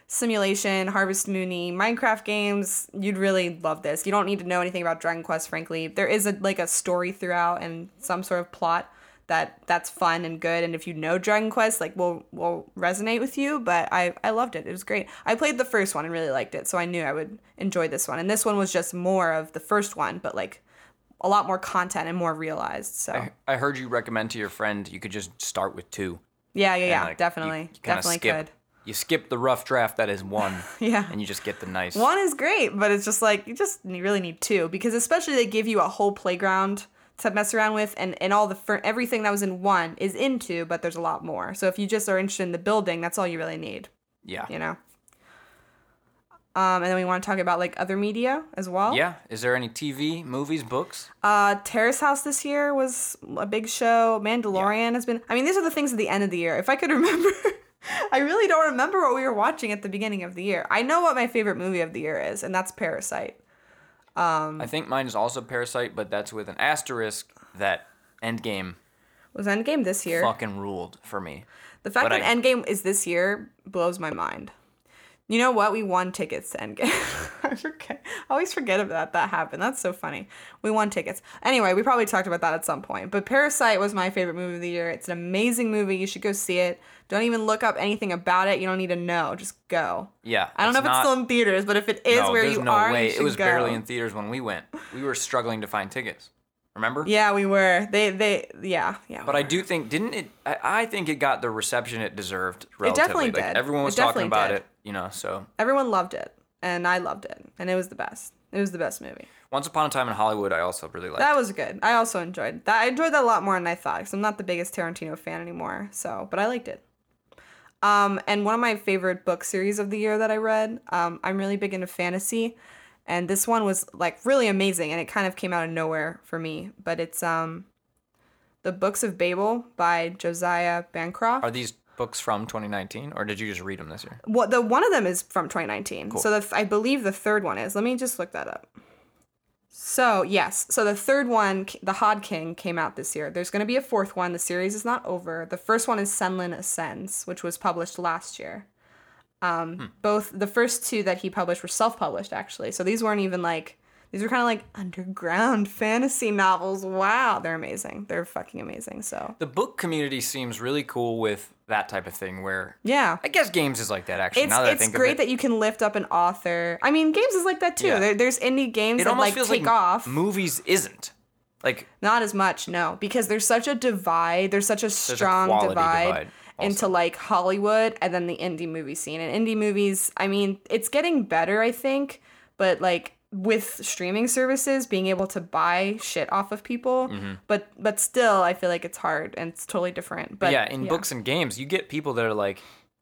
[SPEAKER 2] simulation, Harvest Moony, Minecraft games, you'd really love this. You don't need to know anything about Dragon Quest, frankly. There is a like a story throughout and some sort of plot that that's fun and good. And if you know Dragon Quest, like will will resonate with you. But I I loved it. It was great. I played the first one and really liked it, so I knew I would enjoy this one. And this one was just more of the first one, but like a lot more content and more realized. So.
[SPEAKER 1] I, I heard you recommend to your friend you could just start with two.
[SPEAKER 2] Yeah, yeah, yeah,
[SPEAKER 1] like,
[SPEAKER 2] definitely,
[SPEAKER 1] you kinda
[SPEAKER 2] definitely
[SPEAKER 1] skip,
[SPEAKER 2] could.
[SPEAKER 1] You skip the rough draft that is one,
[SPEAKER 2] Yeah.
[SPEAKER 1] and you just get the nice.
[SPEAKER 2] One is great, but it's just like you just you really need two because especially they give you a whole playground to mess around with, and and all the fur- everything that was in one is in two, but there's a lot more. So if you just are interested in the building, that's all you really need,
[SPEAKER 1] Yeah.
[SPEAKER 2] you know. Um, and then we want to talk about like other media as well.
[SPEAKER 1] Yeah. Is there any TV, movies, books?
[SPEAKER 2] Uh, Terrace House this year was a big show. Mandalorian has been. I mean, these are the things at the end of the year. If I could remember, I really don't remember what we were watching at the beginning of the year. I know what my favorite movie of the year is, and that's Parasite.
[SPEAKER 1] Um, I think mine is also Parasite, but that's with an asterisk that Endgame
[SPEAKER 2] Was Endgame this year?
[SPEAKER 1] fucking ruled for me.
[SPEAKER 2] The fact
[SPEAKER 1] but
[SPEAKER 2] that
[SPEAKER 1] I-
[SPEAKER 2] Endgame is this year blows my mind. You know what? We won tickets to Endgame. I forget. I always forget about that. that happened. That's so funny. We won tickets. Anyway, we probably talked about that at some point. But Parasite was my favorite movie of the year. It's an amazing movie. You should go see it. Don't even look up anything about it. You don't need to know. Just go.
[SPEAKER 1] Yeah.
[SPEAKER 2] I don't know if it's still in theaters, but if it is
[SPEAKER 1] no,
[SPEAKER 2] where you
[SPEAKER 1] no
[SPEAKER 2] are,
[SPEAKER 1] way.
[SPEAKER 2] you
[SPEAKER 1] It was
[SPEAKER 2] go.
[SPEAKER 1] barely in theaters when we went. We were struggling to find tickets. Remember?
[SPEAKER 2] Yeah, we were. They they yeah yeah.
[SPEAKER 1] But I do think didn't it? I, I think it got the reception it deserved. Relatively.
[SPEAKER 2] It definitely
[SPEAKER 1] like,
[SPEAKER 2] did.
[SPEAKER 1] Everyone was talking about
[SPEAKER 2] did.
[SPEAKER 1] it. You know. So
[SPEAKER 2] everyone loved it, and I loved it, and it was the best. It was the best movie.
[SPEAKER 1] Once Upon a Time in Hollywood, I also really liked.
[SPEAKER 2] That was good. I also enjoyed that. I enjoyed that a lot more than I thought because I'm not the biggest Tarantino fan anymore. So, but I liked it. Um, and one of my favorite book series of the year that I read. Um, I'm really big into fantasy, and this one was like really amazing, and it kind of came out of nowhere for me. But it's um, the Books of Babel by Josiah Bancroft.
[SPEAKER 1] Are these books from 2019, or did you just read them this year?
[SPEAKER 2] What the one of them is from 2019. So the, I believe the third one is. Let me just look that up. So yes, so the third one, the Hod King, came out this year. There's going to be a fourth one. The series is not over. The first one is Senlin Ascends, which was published last year. Um, Both the first two that he published were self-published, actually. So these weren't even like these are kind of like underground fantasy novels. Wow, they're amazing. They're fucking amazing. So
[SPEAKER 1] The book community seems really cool with that type of thing. Where
[SPEAKER 2] yeah,
[SPEAKER 1] I guess games is like that. Actually,
[SPEAKER 2] it's
[SPEAKER 1] now that I
[SPEAKER 2] it's
[SPEAKER 1] think
[SPEAKER 2] great
[SPEAKER 1] of it,
[SPEAKER 2] that you can lift up an author. I mean, games is like that too.
[SPEAKER 1] Yeah.
[SPEAKER 2] There, there's indie games
[SPEAKER 1] it
[SPEAKER 2] that like
[SPEAKER 1] feels
[SPEAKER 2] take
[SPEAKER 1] like
[SPEAKER 2] off.
[SPEAKER 1] movies isn't like
[SPEAKER 2] Not as much, no, because there's such a divide. There's such a
[SPEAKER 1] a
[SPEAKER 2] strong
[SPEAKER 1] quality
[SPEAKER 2] divide,
[SPEAKER 1] divide
[SPEAKER 2] into like Hollywood and then the indie movie scene. And indie movies, I mean, it's getting better, I think, but like with streaming services being able to buy shit off of people,
[SPEAKER 1] Mm-hmm.
[SPEAKER 2] but but still, I feel like it's hard and it's totally different. But
[SPEAKER 1] yeah, in books and games, you get people that are like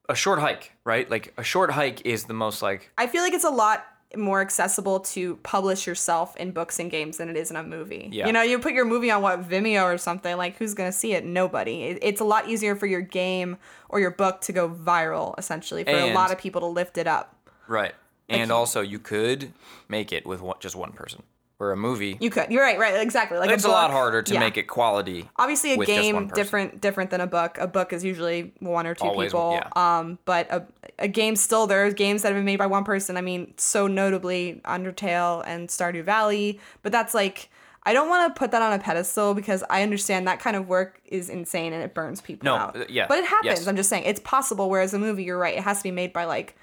[SPEAKER 1] a short hike, right? Like a short hike is the most like
[SPEAKER 2] I feel like it's a lot more accessible to publish yourself in books and games than it is in a movie.
[SPEAKER 1] Yeah.
[SPEAKER 2] You know, you put your movie on what Vimeo or something, like who's gonna see it? Nobody. It, it's a lot easier for your game or your book to go viral, essentially, for a lot of people to lift it up.
[SPEAKER 1] right. And also, you could make it with one, just one person. Where a movie,
[SPEAKER 2] You could. You're right. Right. Exactly. Like
[SPEAKER 1] it's a, lot harder to
[SPEAKER 2] yeah.
[SPEAKER 1] make it quality.
[SPEAKER 2] Obviously, a
[SPEAKER 1] with just one
[SPEAKER 2] game different different than a book. A book is usually one or two
[SPEAKER 1] Always,
[SPEAKER 2] people.
[SPEAKER 1] yeah.
[SPEAKER 2] Um, but a a game still there are games that have been made by one person. I mean, so notably Undertale and Stardew Valley. But that's like I don't want to put that on a pedestal because I understand that kind of work is insane and it burns people
[SPEAKER 1] No,
[SPEAKER 2] out.
[SPEAKER 1] yeah,
[SPEAKER 2] But it happens.
[SPEAKER 1] yes.
[SPEAKER 2] I'm just saying it's possible. Whereas a movie, you're right, it has to be made by like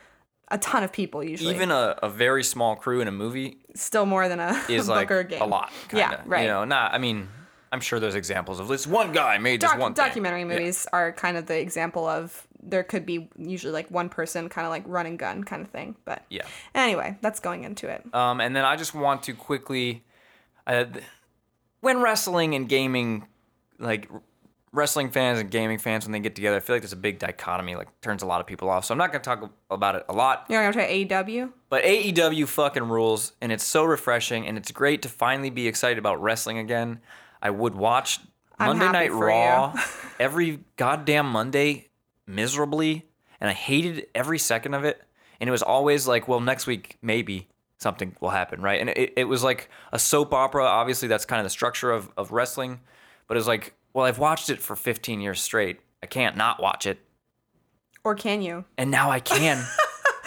[SPEAKER 2] a ton of people usually.
[SPEAKER 1] Even a, a very small crew in a movie
[SPEAKER 2] still more than a,
[SPEAKER 1] is like
[SPEAKER 2] a game.
[SPEAKER 1] a lot.
[SPEAKER 2] Yeah,
[SPEAKER 1] Kinda.
[SPEAKER 2] right.
[SPEAKER 1] You know, not. I mean, I'm sure there's examples of this one guy made this
[SPEAKER 2] Doc-
[SPEAKER 1] one thing.
[SPEAKER 2] documentary
[SPEAKER 1] Yeah.
[SPEAKER 2] movies are kind of the example of there could be usually like one person kind of like run and gun kind of thing but
[SPEAKER 1] Yeah.
[SPEAKER 2] anyway that's going into it
[SPEAKER 1] Um, and then I just want to quickly, uh, when wrestling and gaming, like wrestling fans and gaming fans, when they get together, I feel like there's a big dichotomy, like turns a lot of people off. So I'm not gonna talk about it a lot.
[SPEAKER 2] you're gonna try aew
[SPEAKER 1] But AEW fucking rules, and it's so refreshing, and it's great to finally be excited about wrestling again. I would watch
[SPEAKER 2] I'm
[SPEAKER 1] Monday Night Raw every goddamn Monday miserably, and I hated every second of it. And it was always like, well, next week maybe something will happen, right? And it, it was like a soap opera. Obviously, that's kind of the structure of, of wrestling. But it was like, well, I've watched it for 15 years straight. I can't not watch it.
[SPEAKER 2] or can you
[SPEAKER 1] And now I can.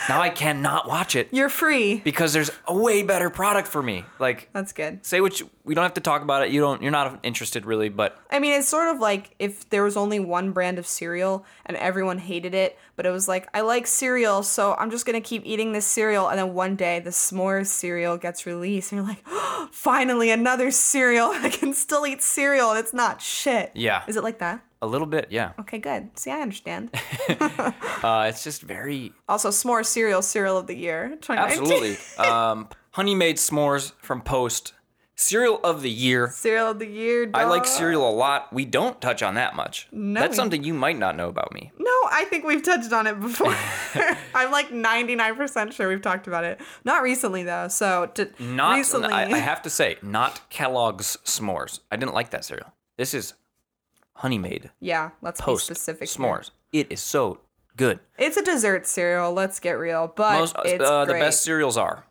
[SPEAKER 1] now I cannot watch it
[SPEAKER 2] you're free
[SPEAKER 1] because there's a way better product for me. Like,
[SPEAKER 2] that's good
[SPEAKER 1] say what you, we don't have to talk about it. You don't. You're not interested really, but
[SPEAKER 2] i mean it's sort of like if there was only one brand of cereal and everyone hated it but it was like i like cereal so i'm just gonna keep eating this cereal and then one day the s'mores cereal gets released and you're like oh, finally another cereal i can still eat cereal and it's not shit
[SPEAKER 1] Yeah.
[SPEAKER 2] is it like that
[SPEAKER 1] a little bit, yeah.
[SPEAKER 2] Okay, good. See, I understand.
[SPEAKER 1] Uh, it's just very
[SPEAKER 2] also, s'more cereal, cereal of the year, 2019.
[SPEAKER 1] absolutely. um, Honey Maid s'mores from Post, cereal of the year.
[SPEAKER 2] cereal of the year.
[SPEAKER 1] I like
[SPEAKER 2] dog.
[SPEAKER 1] cereal a lot. We don't touch on that much.
[SPEAKER 2] No,
[SPEAKER 1] That's
[SPEAKER 2] we-
[SPEAKER 1] something you might not know about me.
[SPEAKER 2] No, I think we've touched on it before. I'm like 99% sure we've talked about it. Not recently though. So to,
[SPEAKER 1] Not
[SPEAKER 2] recently.
[SPEAKER 1] I, I have to say, not Kellogg's s'mores. I didn't like that cereal. This is Honey Maid
[SPEAKER 2] yeah, let's
[SPEAKER 1] Post
[SPEAKER 2] be specific. here.
[SPEAKER 1] s'mores. It is so good.
[SPEAKER 2] It's a dessert cereal. Let's get real, but
[SPEAKER 1] Most
[SPEAKER 2] it's
[SPEAKER 1] uh, the best cereals are.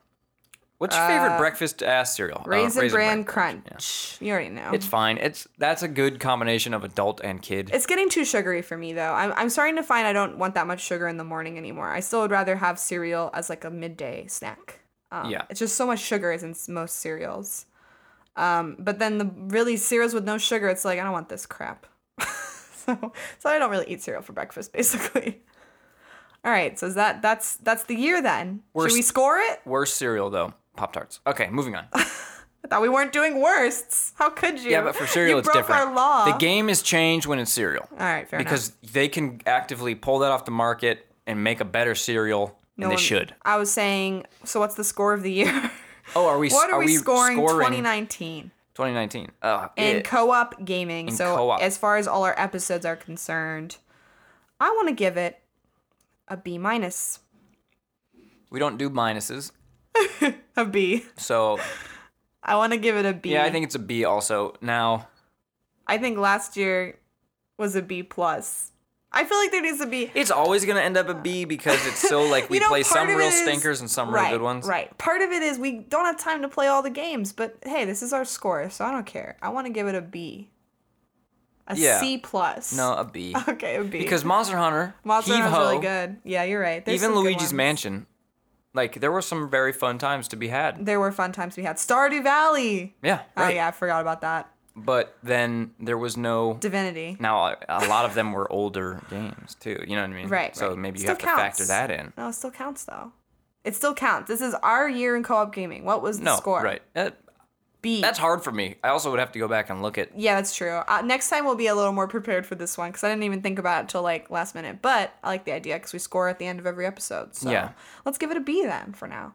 [SPEAKER 1] What's your favorite breakfast ass cereal? Uh,
[SPEAKER 2] Raisin, Bran
[SPEAKER 1] Crunch.
[SPEAKER 2] Crunch. You already know.
[SPEAKER 1] It's fine. It's that's a good combination of adult and kid.
[SPEAKER 2] It's getting too sugary for me though. I'm, I'm starting to find I don't want that much sugar in the morning anymore. I still would rather have cereal as like a midday snack. Um,
[SPEAKER 1] Yeah.
[SPEAKER 2] It's just so much sugar is in most cereals. Um, but then the really cereals with no sugar, it's like I don't want this crap. so so I don't really eat cereal for breakfast basically. All right, so is that that's that's the year then.
[SPEAKER 1] Worst-
[SPEAKER 2] Should we score it?
[SPEAKER 1] Worst cereal though, Pop Tarts. Okay, moving on.
[SPEAKER 2] I thought we weren't doing worsts. How could you?
[SPEAKER 1] Yeah, but for cereal
[SPEAKER 2] you
[SPEAKER 1] it's
[SPEAKER 2] broke
[SPEAKER 1] different.
[SPEAKER 2] Our law.
[SPEAKER 1] The game is changed when it's cereal.
[SPEAKER 2] All right, fair enough.
[SPEAKER 1] because they can actively pull that off the market and make a better cereal
[SPEAKER 2] No
[SPEAKER 1] and they should.
[SPEAKER 2] I was saying, so what's the score of the year?
[SPEAKER 1] Oh, are we
[SPEAKER 2] what are, we, scoring,
[SPEAKER 1] scoring
[SPEAKER 2] 2019
[SPEAKER 1] 2019? Uh,
[SPEAKER 2] in
[SPEAKER 1] it-
[SPEAKER 2] co-op gaming? so
[SPEAKER 1] co-op.
[SPEAKER 2] as far as all our episodes are concerned, I want to give it a B minus.
[SPEAKER 1] we don't do minuses.
[SPEAKER 2] A B.
[SPEAKER 1] So,
[SPEAKER 2] I want to give it a B.
[SPEAKER 1] yeah, I think it's a B also. Now,
[SPEAKER 2] I think last year was a B plus. I feel like there needs to be.
[SPEAKER 1] it's always going to end up a B because it's so like we
[SPEAKER 2] You know,
[SPEAKER 1] play some real
[SPEAKER 2] is-
[SPEAKER 1] stinkers and some
[SPEAKER 2] right,
[SPEAKER 1] real good ones.
[SPEAKER 2] Right. Part of it is we don't have time to play all the games, but hey, this is our score, so I don't care. I want to give it a B. A C
[SPEAKER 1] Yeah.
[SPEAKER 2] plus.
[SPEAKER 1] No, a B.
[SPEAKER 2] Okay, a B.
[SPEAKER 1] Because Monster Hunter,
[SPEAKER 2] Monster
[SPEAKER 1] Heave
[SPEAKER 2] Hunter's
[SPEAKER 1] Ho,
[SPEAKER 2] really good. Yeah, you're right. There's
[SPEAKER 1] even Luigi's. Mansion, like there were some very fun times to be had.
[SPEAKER 2] There were fun times we had. Stardew Valley.
[SPEAKER 1] Yeah,
[SPEAKER 2] Oh yeah, I forgot about that.
[SPEAKER 1] But then there was no.
[SPEAKER 2] Divinity.
[SPEAKER 1] Now a a lot of them were older games too. You know what I mean?
[SPEAKER 2] Right.
[SPEAKER 1] So
[SPEAKER 2] right.
[SPEAKER 1] maybe you
[SPEAKER 2] Still
[SPEAKER 1] have to factor that in.
[SPEAKER 2] No, it still counts though. It still counts. This is our year in co-op gaming. What was the
[SPEAKER 1] No,
[SPEAKER 2] score?
[SPEAKER 1] right. That,
[SPEAKER 2] B.
[SPEAKER 1] that's hard for me. I also would have to go back and look at.
[SPEAKER 2] yeah, that's true. Uh, next time we'll be a little more prepared for this one because I didn't even think about it till like last minute. But I like the idea because we score at the end of every episode. So
[SPEAKER 1] Yeah.
[SPEAKER 2] let's give it a B then for now.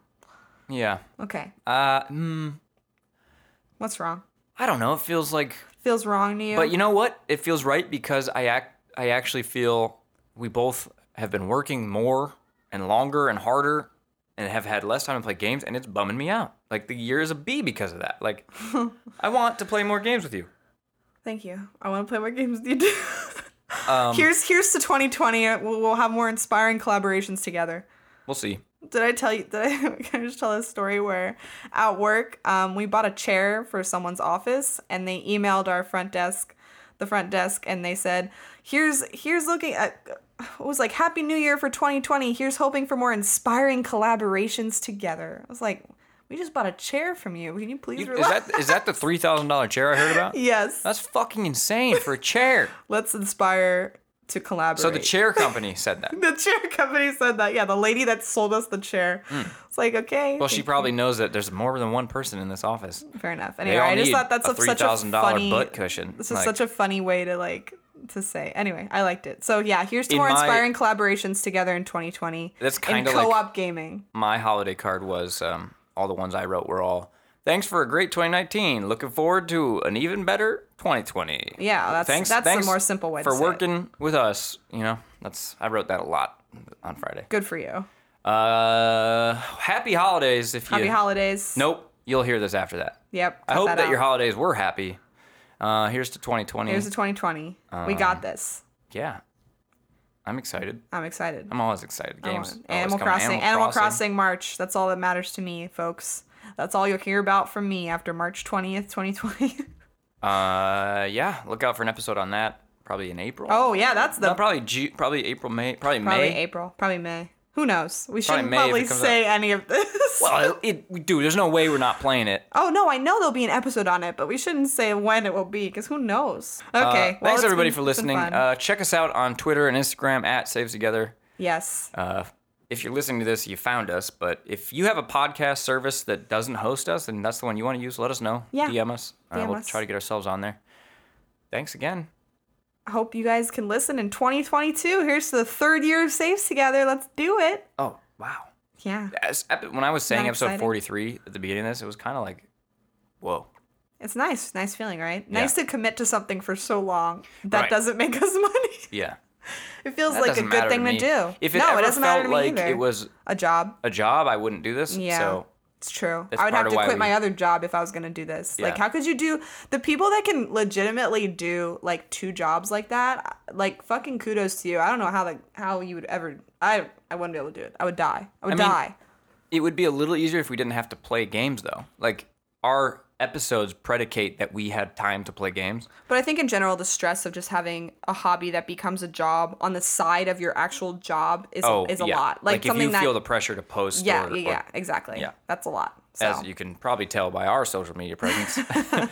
[SPEAKER 1] Yeah.
[SPEAKER 2] Okay.
[SPEAKER 1] Uh, mm,
[SPEAKER 2] What's wrong?
[SPEAKER 1] I don't know. It feels like,
[SPEAKER 2] Feels wrong to you?
[SPEAKER 1] but you know what? It feels right because I act. I actually feel we both have been working more and longer and harder, and have had less time to play games, and it's bumming me out. Like the year is a B because of that. Like, I want to play more games with you.
[SPEAKER 2] Thank you. I want to play more games with you too.
[SPEAKER 1] Um,
[SPEAKER 2] here's here's to 2020. We'll, we'll have more inspiring collaborations together.
[SPEAKER 1] We'll see.
[SPEAKER 2] Did I tell you? Did I, can I just tell a story where at work, um, we bought a chair for someone's office, and they emailed our front desk, the front desk, and they said, "Here's here's looking at." It was like Happy New Year for 2020. Here's hoping for more inspiring collaborations together. I was like, we just bought a chair from you. Can you please
[SPEAKER 1] You- Is that is that the three thousand dollar chair I heard about?
[SPEAKER 2] yes.
[SPEAKER 1] That's fucking insane for a chair.
[SPEAKER 2] Let's inspire to collaborate.
[SPEAKER 1] So the chair company said that.
[SPEAKER 2] The chair company said that. Yeah, the lady that sold us the chair. It's like okay.
[SPEAKER 1] Well, she probably knows that there's more than one person in this office.
[SPEAKER 2] fair enough. Anyway, I just thought that's
[SPEAKER 1] a three
[SPEAKER 2] such a
[SPEAKER 1] thousand dollar
[SPEAKER 2] funny.
[SPEAKER 1] butt cushion.
[SPEAKER 2] This is
[SPEAKER 1] Like,
[SPEAKER 2] such a funny way to like to say. Anyway, I liked it. So yeah, here's to
[SPEAKER 1] In
[SPEAKER 2] more
[SPEAKER 1] my-
[SPEAKER 2] inspiring collaborations together in 2020.
[SPEAKER 1] That's
[SPEAKER 2] in
[SPEAKER 1] kinda
[SPEAKER 2] co-op gaming.
[SPEAKER 1] my holiday card was um, all the ones I wrote were all thanks for a great 2019. Looking forward to an even better 2020.
[SPEAKER 2] Yeah, that's
[SPEAKER 1] thanks.
[SPEAKER 2] that's
[SPEAKER 1] thanks
[SPEAKER 2] the more simple way
[SPEAKER 1] for
[SPEAKER 2] to say it.
[SPEAKER 1] working with us. You know, that's I wrote that a lot on Friday.
[SPEAKER 2] Good for you.
[SPEAKER 1] Uh, happy holidays. If
[SPEAKER 2] Happy
[SPEAKER 1] you Happy
[SPEAKER 2] holidays.
[SPEAKER 1] nope, you'll hear this after that.
[SPEAKER 2] Yep.
[SPEAKER 1] I hope that,
[SPEAKER 2] out.
[SPEAKER 1] your holidays were happy. Uh, here's to 2020.
[SPEAKER 2] Here's to 2020. we
[SPEAKER 1] Um,
[SPEAKER 2] got this.
[SPEAKER 1] yeah, I'm excited.
[SPEAKER 2] I'm excited.
[SPEAKER 1] I'm always excited. Games.
[SPEAKER 2] Animal
[SPEAKER 1] coming.
[SPEAKER 2] Crossing. Animal, Crossing March. That's all that matters to me, folks. That's all you'll hear about from me after March 20th, 2020.
[SPEAKER 1] Uh, yeah. Look out for an episode on that. Probably in April.
[SPEAKER 2] oh, yeah, that's the
[SPEAKER 1] No, probably Ju- probably April, May, probably,
[SPEAKER 2] probably
[SPEAKER 1] May.
[SPEAKER 2] April, probably May. Who knows? We shouldn't probably
[SPEAKER 1] comes
[SPEAKER 2] say any of this.
[SPEAKER 1] Well, it, it, dude, there's no way we're not playing it.
[SPEAKER 2] oh no, I know there'll be an episode on it, but we shouldn't say when it will be because who knows? Okay.
[SPEAKER 1] Uh,
[SPEAKER 2] well,
[SPEAKER 1] thanks everybody
[SPEAKER 2] been-
[SPEAKER 1] for listening. Uh, check us out on Twitter and Instagram at Saves Together.
[SPEAKER 2] yes.
[SPEAKER 1] Uh, if you're listening to this, you found us. But if you have a podcast service that doesn't host us and that's the one you want to use, let us know.
[SPEAKER 2] Yeah.
[SPEAKER 1] DM us. Uh, we'll
[SPEAKER 2] us.
[SPEAKER 1] try to get ourselves on there. Thanks again.
[SPEAKER 2] I hope you guys can listen in 2022. Here's the third year of Saves Together. Let's do it.
[SPEAKER 1] Oh wow.
[SPEAKER 2] Yeah.
[SPEAKER 1] As, when I was saying episode
[SPEAKER 2] exciting?
[SPEAKER 1] 43 at the beginning of this, it was kind of like, whoa.
[SPEAKER 2] It's nice. Nice feeling, right?
[SPEAKER 1] Yeah.
[SPEAKER 2] Nice to commit to something for so long. That
[SPEAKER 1] Right.
[SPEAKER 2] doesn't make us money.
[SPEAKER 1] Yeah.
[SPEAKER 2] It feels
[SPEAKER 1] That
[SPEAKER 2] like a good thing to,
[SPEAKER 1] me.
[SPEAKER 2] do.
[SPEAKER 1] If it
[SPEAKER 2] no, it doesn't
[SPEAKER 1] felt
[SPEAKER 2] matter to me
[SPEAKER 1] like
[SPEAKER 2] either.
[SPEAKER 1] it was
[SPEAKER 2] a job.
[SPEAKER 1] a job, I wouldn't do this.
[SPEAKER 2] Yeah.
[SPEAKER 1] So
[SPEAKER 2] It's true. I would have to quit my other job if I was going to do this. Like, how could you do the people that can legitimately do like two jobs like that? Like, fucking kudos to you. I don't know how like how you would ever. I I wouldn't be able to do it. I would die. I would
[SPEAKER 1] I mean,
[SPEAKER 2] die.
[SPEAKER 1] it would be a little easier if we didn't have to play games, though. Like our episodes predicate that we had time to play games.
[SPEAKER 2] But I think in general, the stress of just having a hobby that becomes a job on the side of your actual job is
[SPEAKER 1] Oh,
[SPEAKER 2] is a
[SPEAKER 1] yeah.
[SPEAKER 2] lot. Like,
[SPEAKER 1] if
[SPEAKER 2] something
[SPEAKER 1] you
[SPEAKER 2] that
[SPEAKER 1] feel the pressure to post,
[SPEAKER 2] yeah
[SPEAKER 1] or,
[SPEAKER 2] yeah exactly.
[SPEAKER 1] yeah.
[SPEAKER 2] that's a lot. So
[SPEAKER 1] as you can probably tell by our social media presence.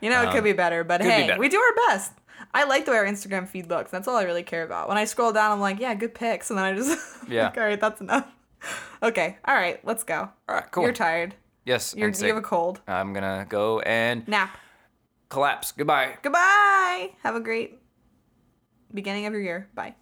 [SPEAKER 2] You know, it could be better, but
[SPEAKER 1] Um, could be
[SPEAKER 2] hey,
[SPEAKER 1] better.
[SPEAKER 2] we do our best. I like the way our Instagram feed looks. That's all I really care about. When I scroll down, I'm like, yeah, good pics, and then I just
[SPEAKER 1] Yeah.
[SPEAKER 2] like, all right, that's enough. Okay, all right, let's go.
[SPEAKER 1] All right, cool.
[SPEAKER 2] You're tired.
[SPEAKER 1] Yes,
[SPEAKER 2] You're, you have a cold.
[SPEAKER 1] I'm gonna go and
[SPEAKER 2] Nap.
[SPEAKER 1] collapse. Goodbye.
[SPEAKER 2] Goodbye. Have a great beginning of your year. Bye.